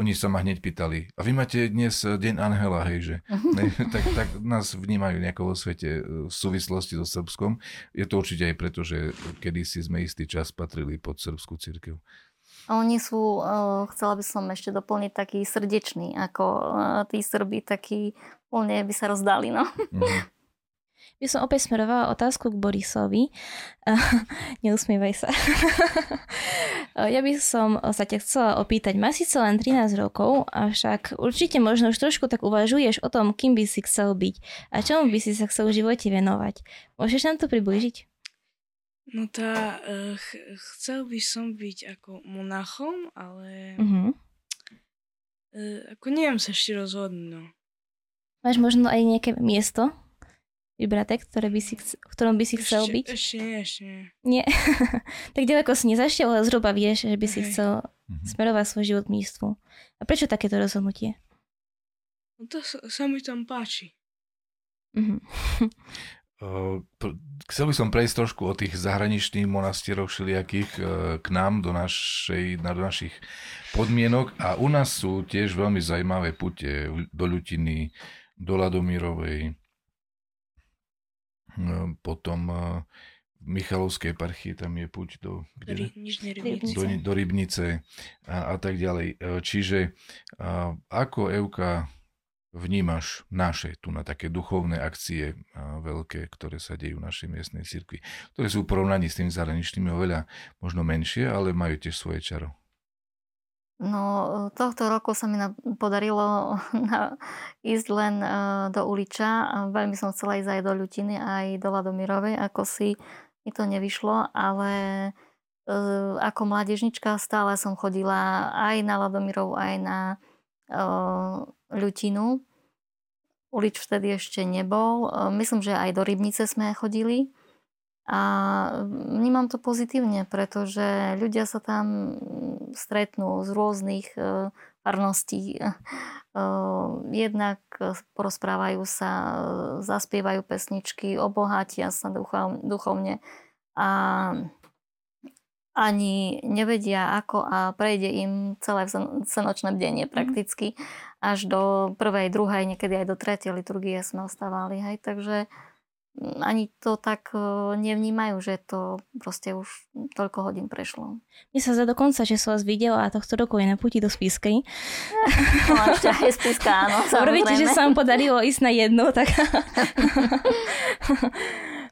oni sa ma hneď pýtali, a vy máte dnes eh, deň Anhela, hej, že? Ne, tak, tak nás vnímajú nejako vo svete e, v súvislosti so Srbskom. Je to určite aj preto, že kedysi sme istý čas patrili pod srbskú církev. Oni sú, eh, chcela by som ešte doplniť, taký srdeční, ako eh, tí Srby, takí úplne by sa rozdali, no. Mhm. By som opäť smerovala otázku k Borisovi. Neusmievaj sa. ja by som sa ťa chcela opýtať. Máš síce len 13 rokov, avšak určite možno už trošku tak uvažuješ o tom, kým by si chcel byť a čomu by si sa chcel v živote venovať. Môžeš nám to priblížiť? No tá, uh, ch- chcel by som byť ako monachom, ale Mhm. uh, ako neviem sa ešte rozhodnúť, no. Máš možno aj nejaké miesto vybraté, ktoré by si, chc- v ktorom by si chcel ešte, byť? Ešte nie, ešte nie. Nie. tak ďaleko si nezašiel, ale zhruba vieš, že by si Hej. chcel Mhm. smerovať svoj život k místvu. A prečo takéto rozhodnutie? No to sa, sa mi tam páči. Uh, pr- Chcel by som prejsť trošku o tých zahraničných monastieroch všelijakých uh, k nám do, našej, na, do našich podmienok a u nás sú tiež veľmi zaujímavé pute do Ľutiny, do Ladomírovej, uh, potom uh, v Michalovskej parchii tam je puť do, kde, Rybnice. do, do Rybnice a, a tak ďalej. Uh, Čiže uh, ako Euka vnímaš naše tu na také duchovné akcie a veľké, ktoré sa dejú v našej miestnej cirkvi, ktoré sú v porovnaní s tými zahraničnými oveľa možno menšie, ale majú tiež svoje čaro. No, tohto roku sa mi na, podarilo na, ísť len uh, do Uliča. Veľmi som chcela ísť aj do Ľutiny, aj do Ladomírovej, ako si mi to nevyšlo, ale uh, ako mládežnička stále som chodila aj na Ladomírov, aj na uh, Ľutinu. Ulič vtedy ešte nebol. Myslím, že aj do Rybnice sme chodili. A vnímam to pozitívne, pretože ľudia sa tam stretnú z rôznych e, farností. E, Jednak porozprávajú sa, e, zaspievajú pesničky, obohatia sa duchov- duchovne a ani nevedia ako a prejde im celé senočné bdenie prakticky. Až do prvej, druhej, niekedy aj do tretej liturgie sme ostávali. Hej. Takže mm, ani to tak e, nevnímajú, že to proste už toľko hodín prešlo. Mne sa za dokonca, že som vás videla a tohto roku je na puti do Spiskej. No a ešte aj spiska, áno, Urobíte, že sa vám podarilo ísť na jednu, tak...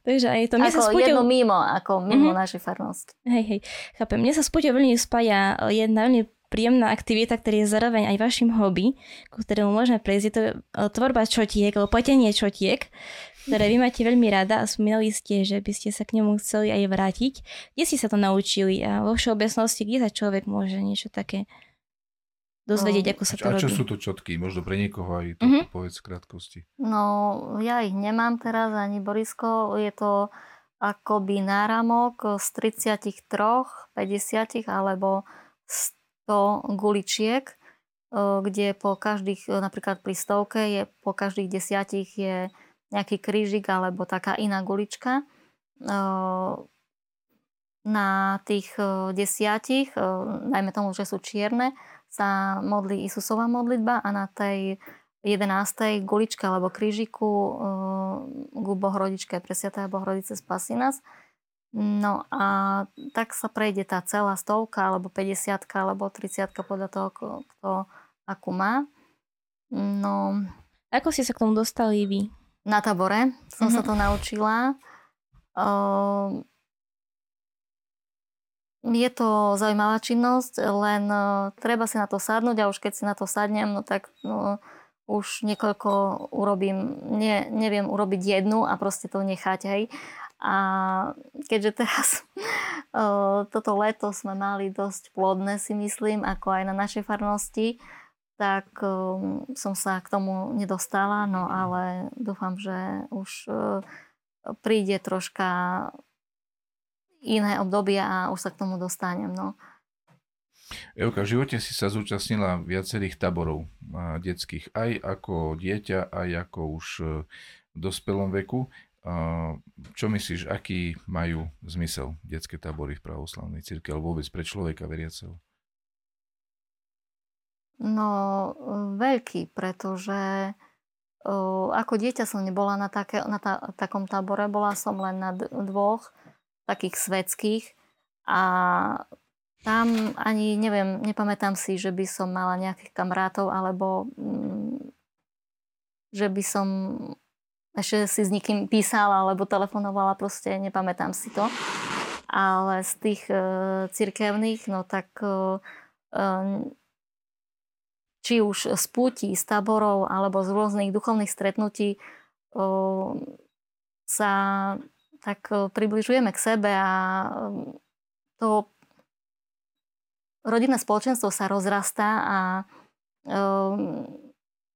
Takže aj to. Mne sa Ako s Puťou- jedno mimo, ako mimo Mhm. našej farnosti. Hej, hej, chápem. Mne sa s Puťou veľmi spája jedna veľmi príjemná aktivita, ktorý je zároveň aj vašim hobby, ku ktorému môžeme prejsť. Je to e, tvorba čotiek, alebo platenie čotiek, ktoré vy máte veľmi rada a spomínali ste, že by ste sa k nemu chceli aj vrátiť. Kde ste sa to naučili a vo všeobecnosti, kde sa človek môže niečo také dozvedieť, ako sa to A čo robí? sú to čotky? Možno pre niekoho aj to Mhm. povedz v krátkosti. No, ja ich nemám teraz, ani Borisko. Je to akoby náramok z 33, 50 alebo 100 guličiek, e, kde po každých, napríklad pri stovke, je po každých desiatich je nejaký krížik alebo taká iná gulička. E, Na tých e, desiatich, e, dajme tomu, že sú čierne, sa modlí Isusová modlitba a na tej 11. gulička alebo krížiku ku Bohrodičke, Presiatá Bohrodice spasí nás. No a tak sa prejde tá celá stovka, alebo 50 alebo 30 podľa toho, kto akú má. No, Ako ste sa k tomu dostali vy? Na tabore som sa Mhm. to naučila. Uh, je to zaujímavá činnosť, len uh, treba si na to sadnúť a už keď si na to sadnem, no tak no, už niekoľko urobím, ne, neviem urobiť jednu a proste to nechať, hej. A keďže teraz uh, toto leto sme mali dosť plodné, si myslím, ako aj na našej farnosti, tak um, som sa k tomu nedostala, no ale dúfam, že už uh, príde troška iné obdobie a už sa k tomu dostanem. No. Euka, v živote si sa zúčastnila viacerých taborov detských, aj ako dieťa, aj ako už e, v dospelom veku. Čo myslíš, aký majú zmysel detské tábory v pravoslavnej cirkvi alebo vôbec pre človeka veriaceho? No, veľký, pretože ako dieťa som nebola na, také, na ta, takom tábore, bola som len na dvoch takých svetských a tam ani neviem, nepamätám si, že by som mala nejakých kamarátov alebo mm, že by som ešte si s nikým písala alebo telefonovala, proste nepamätám si to. Ale z tých uh, cirkevných, no tak uh, či už z púti, z táborov alebo z rôznych duchovných stretnutí sa tak približujeme k sebe a to rodinné spoločenstvo sa rozrastá a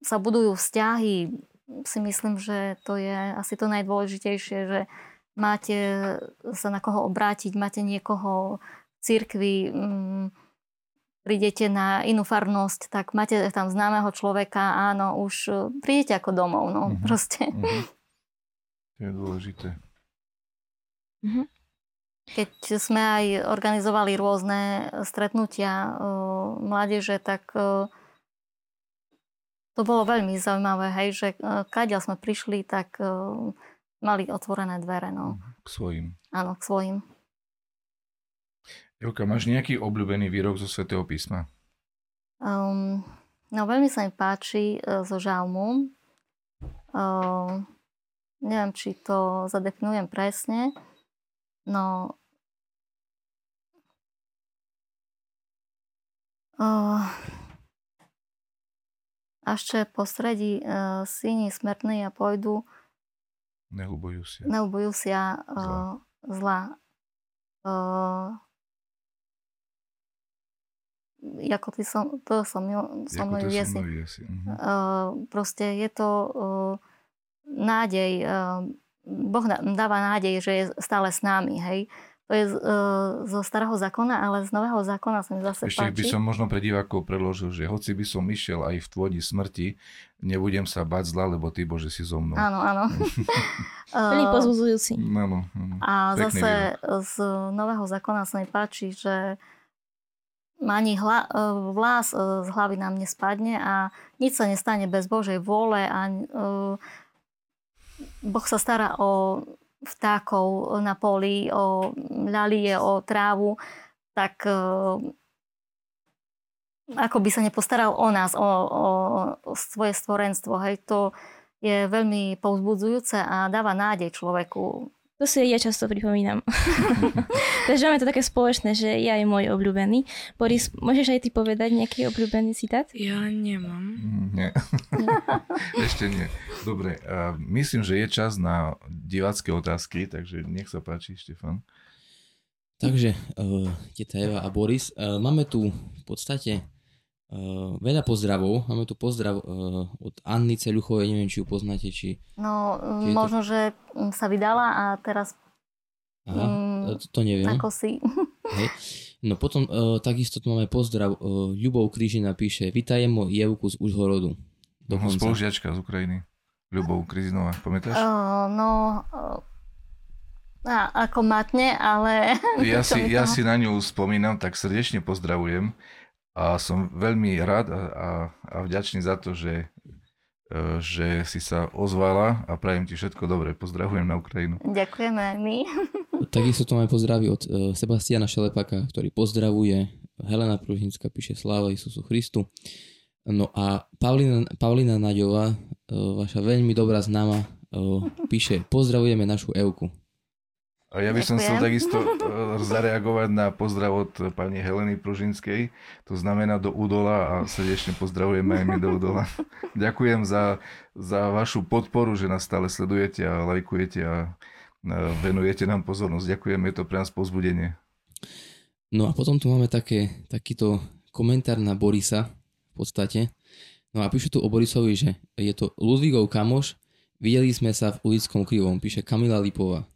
sa budujú vzťahy. Si myslím, že to je asi to najdôležitejšie, že máte sa na koho obrátiť, máte niekoho v cirkvi, mm, prídete na inú farnosť, tak máte tam známeho človeka, áno, už e, prídete ako domov, no uh-huh. proste. Uh-huh. To je dôležité. Uh-huh. Keď sme aj organizovali rôzne stretnutia uh, mládeže, tak uh, to bolo veľmi zaujímavé, hej, že uh, kadiaľ sme prišli, tak uh, mali otvorené dvere. No. K svojim. Áno, k svojim. Jovka, máš nejaký obľúbený výrok zo Svetého písma? Um, no veľmi sa mi páči uh, zo žalmu. Uh, neviem, či to zadefinujem presne, no uh, až postredí uh, syni smrtní a pôjdu Neubojú sa. Neubojú sa uh, zla. zla. Uh, ako ty som, to som, som mnou jesi. Uh-huh. Uh, proste je to uh, nádej, uh, Boh dáva nádej, že je stále s nami, hej. To je uh, zo starého zákona, ale z nového zákona sa mi zase Ešte páči. by som možno pre divákov predložil, že hoci by som išiel aj v tvojni smrti, nebudem sa bať zla, lebo ty Bože si so mnou. Áno, áno. Veľmi pozbudzujúci. Áno, áno. A Pekný zase výrok. z nového zákona sa mi páči, že ani hla, e, vlas e, z hlavy nám nespadne a nič sa nestane bez Božej vôle a e, Boh sa stará o vtákov na poli, o ľalie, o trávu, tak ako by sa nepostaral o nás, o, o, o svoje stvorenstvo. Hej, to je veľmi povzbudzujúce a dáva nádej človeku to si ja často pripomínam. Takže máme to také spoločné, že ja je môj obľúbený. Boris, môžeš aj ty povedať nejaký obľúbený citát? Ja nemám. Mm, nie. Ešte nie. Dobre, uh, myslím, že je čas na divácké otázky, takže nech sa páči, Štefan. Takže, uh, teta Eva a Boris, uh, máme tu v podstate Uh, veľa pozdravov. Máme tu pozdrav uh, od Anny Ceľuchovej, neviem, či ju poznáte, či... No, či možno, to... že sa vydala a teraz... Aha, um, to, to neviem. Ako si. Hej. No potom uh, takisto tu máme pozdrav. Uh, Ľubov Krížina píše, vitajem Jevku z Užhorodu. No, spolužiačka z Ukrajiny. Ľubov Krizinová, pamätáš? Uh, no, uh, a, ako matne, ale... Ja si, ja si na ňu spomínam, tak srdečne pozdravujem a som veľmi rád a, a, a vďačný za to, že, e, že si sa ozvala a prajem ti všetko dobré. Pozdravujem na Ukrajinu. Ďakujeme my. Takisto to máme pozdraví od e, Sebastiana Šelepaka, ktorý pozdravuje. Helena Pružinská píše Sláva Isusu Christu. No a Paulina, Paulina Naďová, e, vaša veľmi dobrá známa, píše Pozdravujeme našu Euku. A ja by som chcel takisto e, zareagovať na pozdrav od pani Heleny Pružinskej, to znamená do Udola a srdečne pozdravujeme aj my do Udola. Ďakujem za, za vašu podporu, že nás stále sledujete a lajkujete a venujete nám pozornosť. Ďakujem, je to pre nás pozbudenie. No a potom tu máme také, takýto komentár na Borisa v podstate. No a píšu tu o Borisovi, že je to Ludvígov kamoš, videli sme sa v ulickom krivom, píše Kamila Lipová.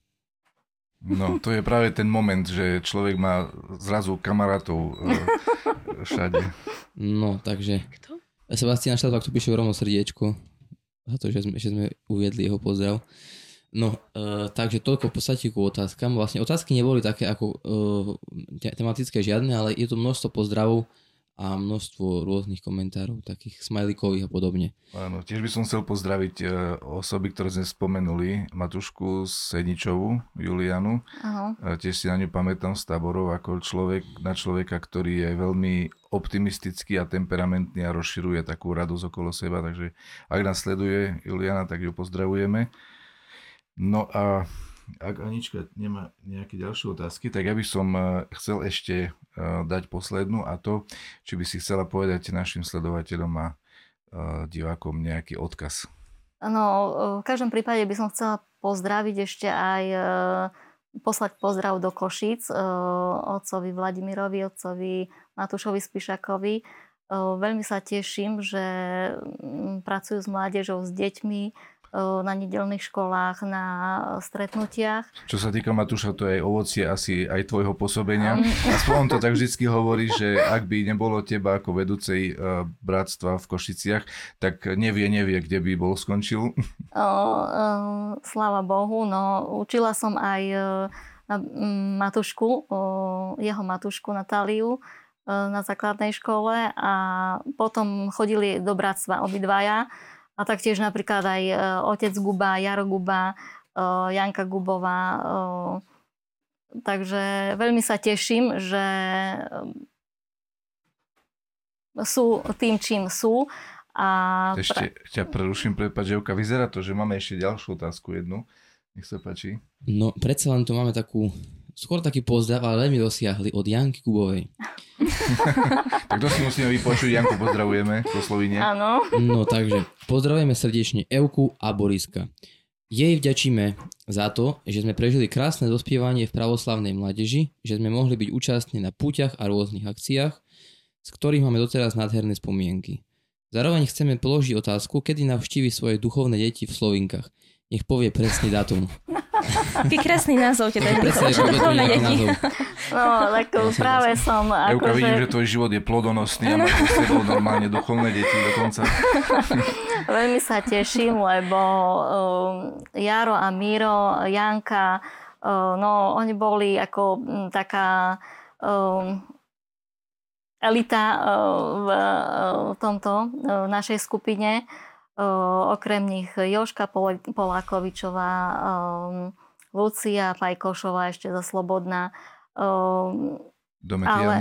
No, to je práve ten moment, že človek má zrazu kamarátov e, všade. No, takže... Kto? Sebastian Štalbak tu píše rovno srdiečko za to, že sme, že sme uviedli jeho pozdrav. No, e, takže toľko v podstate ku otázkam. Vlastne otázky neboli také ako e, tematické žiadne, ale je tu množstvo pozdravov a množstvo rôznych komentárov, takých smajlikových a podobne. Áno, tiež by som chcel pozdraviť e, osoby, ktoré sme spomenuli, Matušku Sedničovú, Julianu. Aha. E, tiež si na ňu pamätám z táborov ako človek, na človeka, ktorý je veľmi optimistický a temperamentný a rozširuje takú radosť okolo seba, takže ak nás sleduje Juliana, tak ju pozdravujeme. No a ak Anička nemá nejaké ďalšie otázky, tak ja by som eh, chcel ešte eh, dať poslednú a to, či by si chcela povedať našim sledovateľom a eh, divákom nejaký odkaz. No, v každom prípade by som chcela pozdraviť ešte aj poslať pozdrav do Košíc otcovi Vladimirovi, otcovi Matúšovi Spišakovi. Veľmi sa teším, že mm, pracujú s mládežou, s deťmi, na nedelných školách, na stretnutiach. Čo sa týka Matúša, to je ovocie asi aj tvojho pôsobenia. Aspoň on to tak vždycky hovorí, že ak by nebolo teba ako vedúcej bratstva v Košiciach, tak nevie, nevie, kde by bol skončil. O, o, sláva Bohu, no učila som aj na Matušku, jeho Matušku Natáliu na základnej škole a potom chodili do bratstva obidvaja a taktiež napríklad aj e, otec Guba, Jaro Guba, e, Janka Gubová. E, takže veľmi sa teším, že sú tým, čím sú. A ešte pre... ťa preruším, prepáč, Jevka, vyzerá to, že máme ešte ďalšiu otázku jednu. Nech sa páči. No, predsa len tu máme takú skôr taký pozdrav, ale veľmi dosiahli od Janky Kubovej. tak to si musíme vypočuť. Janku pozdravujeme po Slovinie. Áno. No takže, pozdravujeme srdečne Evku a Boriska. Jej vďačíme za to, že sme prežili krásne dospievanie v pravoslavnej mládeži, že sme mohli byť účastní na púťach a rôznych akciách, z ktorých máme doteraz nádherné spomienky. Zároveň chceme položiť otázku, kedy navštívi svoje duchovné deti v Slovinkách. Nech povie presný dátum. Aký krásny názov teda. To je No, tak práve som... Ako že... vidím, že tvoj život je plodonosný a máš sebou normálne duchovné deti dokonca. Veľmi sa teším, lebo um, Jaro a Miro, Janka, uh, no oni boli ako um, taká um, elita uh, v uh, tomto uh, našej skupine okrem nich Joška Polákovičová, Lucia Fajkošová ešte za Slobodná. ale,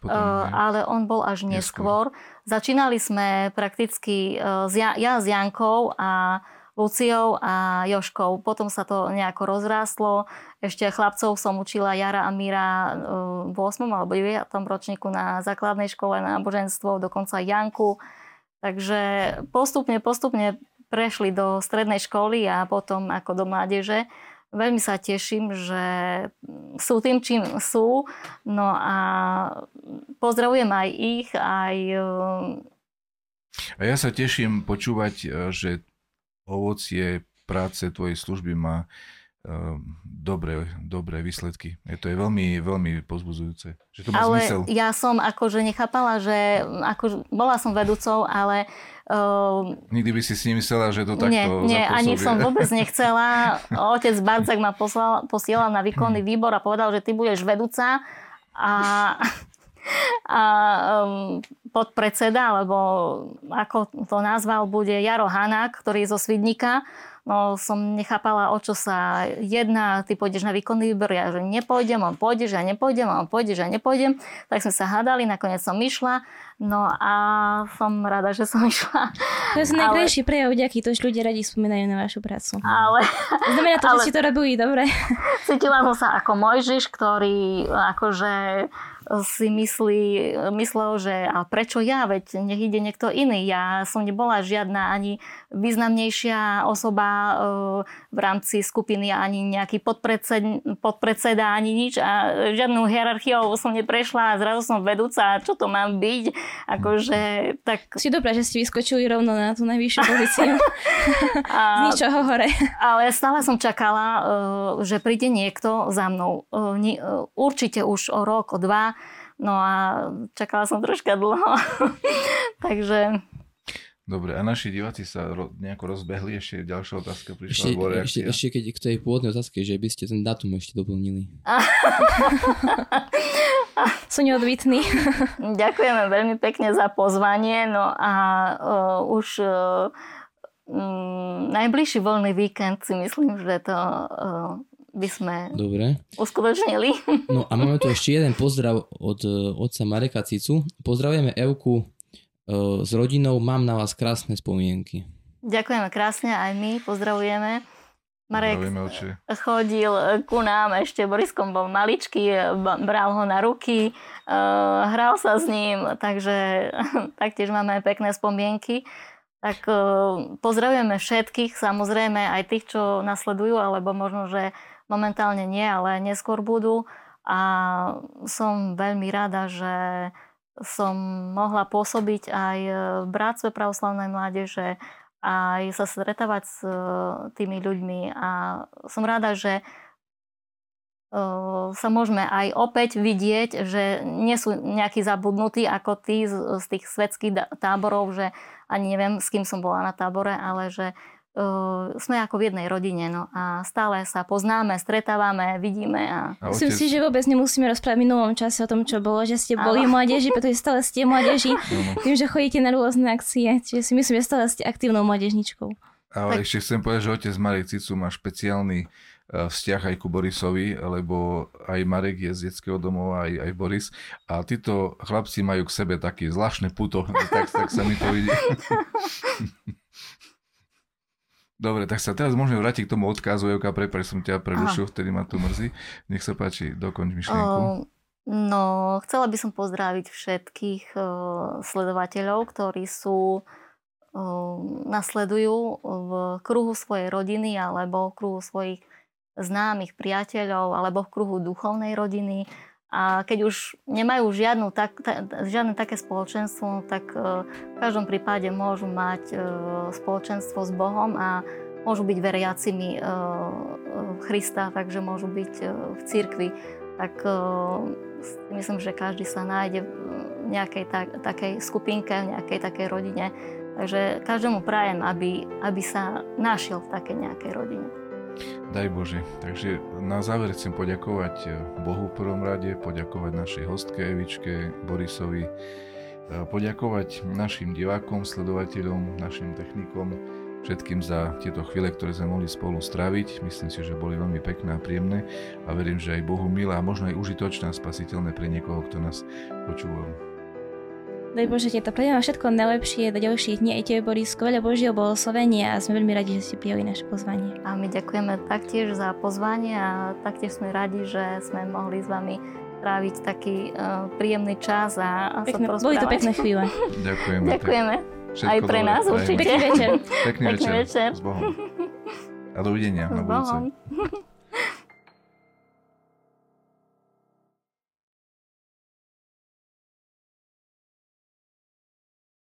potom, ale on bol až neskôr. neskôr. Začínali sme prakticky s ja, ja s Jankou a Luciou a Joškou. Potom sa to nejako rozrástlo. Ešte chlapcov som učila Jara a Míra v 8. alebo 9. ročníku na základnej škole na náboženstvo, dokonca Janku. Takže postupne, postupne prešli do strednej školy a potom ako do mládeže. Veľmi sa teším, že sú tým, čím sú. No a pozdravujem aj ich, aj... A ja sa teším počúvať, že ovocie práce tvojej služby má dobré, dobré výsledky. Je to je veľmi, veľmi pozbuzujúce. Že to má ale zmysel. ja som akože nechápala, že ako, bola som vedúcou, ale Uh, Nikdy by si si nemyslela, že to takto Nie, nie ani som vôbec nechcela. Otec Bardzak ma poslal, posielal na výkonný výbor a povedal, že ty budeš vedúca a, a um, podpredseda, alebo ako to nazval, bude Jaro Hanák, ktorý je zo Svidnika no, som nechápala, o čo sa jedná, ty pôjdeš na výkonný výbor, ja že nepôjdem, on pôjdeš, ja nepôjdem, on pôjdeš, ja nepôjdem. Tak sme sa hádali, nakoniec som išla, no a som rada, že som išla. To je ale... najkrajší prejav ďaký, to, že ľudia radi spomínajú na vašu prácu. Ale... Znamená to, ale... že si to robili dobre. Cítila som sa ako Mojžiš, ktorý akože si myslí, myslel, že a prečo ja, veď nech ide niekto iný. Ja som nebola žiadna ani významnejšia osoba v rámci skupiny, ani nejaký podpredsed, podpredseda, ani nič a žiadnu hierarchiou som neprešla a zrazu som vedúca, čo to mám byť. Akože, tak... Si dobrá, že ste vyskočili rovno na tú najvyššiu pozíciu. a... Z ničoho hore. Ale stále som čakala, e, že príde niekto za mnou. E, určite už o rok, o dva No a čakala som troška dlho. Takže... Dobre, a naši diváci sa ro- nejako rozbehli, ešte ďalšia otázka prišla. Ešte, ešte, ešte keď k tej pôvodnej otázke, že by ste ten datum ešte doplnili. Sú neodvitní. Ďakujeme veľmi pekne za pozvanie, no a uh, už uh, um, najbližší voľný víkend si myslím, že to uh, by sme Dobre. uskutočnili. No a máme tu ešte jeden pozdrav od uh, otca Mareka Cicu. Pozdravujeme Evku s rodinou. Mám na vás krásne spomienky. Ďakujeme krásne, aj my pozdravujeme. Marek chodil ku nám, ešte Boriskom bol maličký, bral ho na ruky, uh, hral sa s ním, takže taktiež máme pekné spomienky. Tak e, pozdravujeme všetkých, samozrejme aj tých, čo nasledujú, alebo možno, že momentálne nie, ale neskôr budú. A som veľmi rada, že som mohla pôsobiť aj v Bratstve pravoslavnej mládeže, aj sa stretávať s e, tými ľuďmi. A som rada, že sa môžeme aj opäť vidieť, že nie sú nejakí zabudnutí ako tí z, tých svetských táborov, že ani neviem, s kým som bola na tábore, ale že sme ako v jednej rodine no, a stále sa poznáme, stretávame, vidíme. A... a Myslím si, že vôbec nemusíme rozprávať v minulom čase o tom, čo bolo, že ste boli v mládeži, pretože stále ste mládeži, tým, že chodíte na rôzne akcie, čiže si myslím, že stále ste aktívnou mládežničkou. Ale tak... ešte chcem povedať, že otec Marek Cicu má špeciálny E, vzťah aj ku Borisovi, lebo aj Marek je z detského domova, aj, aj Boris. A títo chlapci majú k sebe také zvláštne puto, tak, tak sa mi to vidí. Dobre, tak sa teraz môžeme vrátiť k tomu odkazu, Joka, prepáč som ťa prerušil, vtedy ma to mrzí. Nech sa páči, dokonč myšlienku. Uh, no, chcela by som pozdraviť všetkých uh, sledovateľov, ktorí sú uh, nasledujú v kruhu svojej rodiny alebo v kruhu svojich známych priateľov alebo v kruhu duchovnej rodiny. A keď už nemajú žiadnu tak, ta, žiadne také spoločenstvo, tak e, v každom prípade môžu mať e, spoločenstvo s Bohom a môžu byť veriacimi e, Krista, takže môžu byť v cirkvi. Tak myslím, že každý sa nájde v nejakej tak, takej skupinke, v nejakej takej rodine. Takže každému prajem, aby, aby sa našiel v takej nejakej rodine. Daj Bože. Takže na záver chcem poďakovať eh, Bohu v prvom rade, poďakovať našej hostke Evičke, Borisovi, eh, poďakovať našim divákom, sledovateľom, našim technikom, všetkým za tieto chvíle, ktoré sme mohli spolu straviť. Myslím si, že boli veľmi pekné a príjemné a verím, že aj Bohu milé a možno aj užitočné a spasiteľné pre niekoho, kto nás počúval. Daj Bože, to prajem všetko najlepšie do ďalších dní aj tebe, Borisko, veľa Božieho blahoslovenia a sme veľmi radi, že ste prijali naše pozvanie. A my ďakujeme taktiež za pozvanie a taktiež sme radi, že sme mohli s vami tráviť taký uh, príjemný čas a, a pekné, sa Boli to pekné chvíle. Ďakujeme. Ďakujeme. Aj pre nás určite. Pekný večer. Pekný, Pekný večer. večer. S Bohom. A dovidenia na budúce.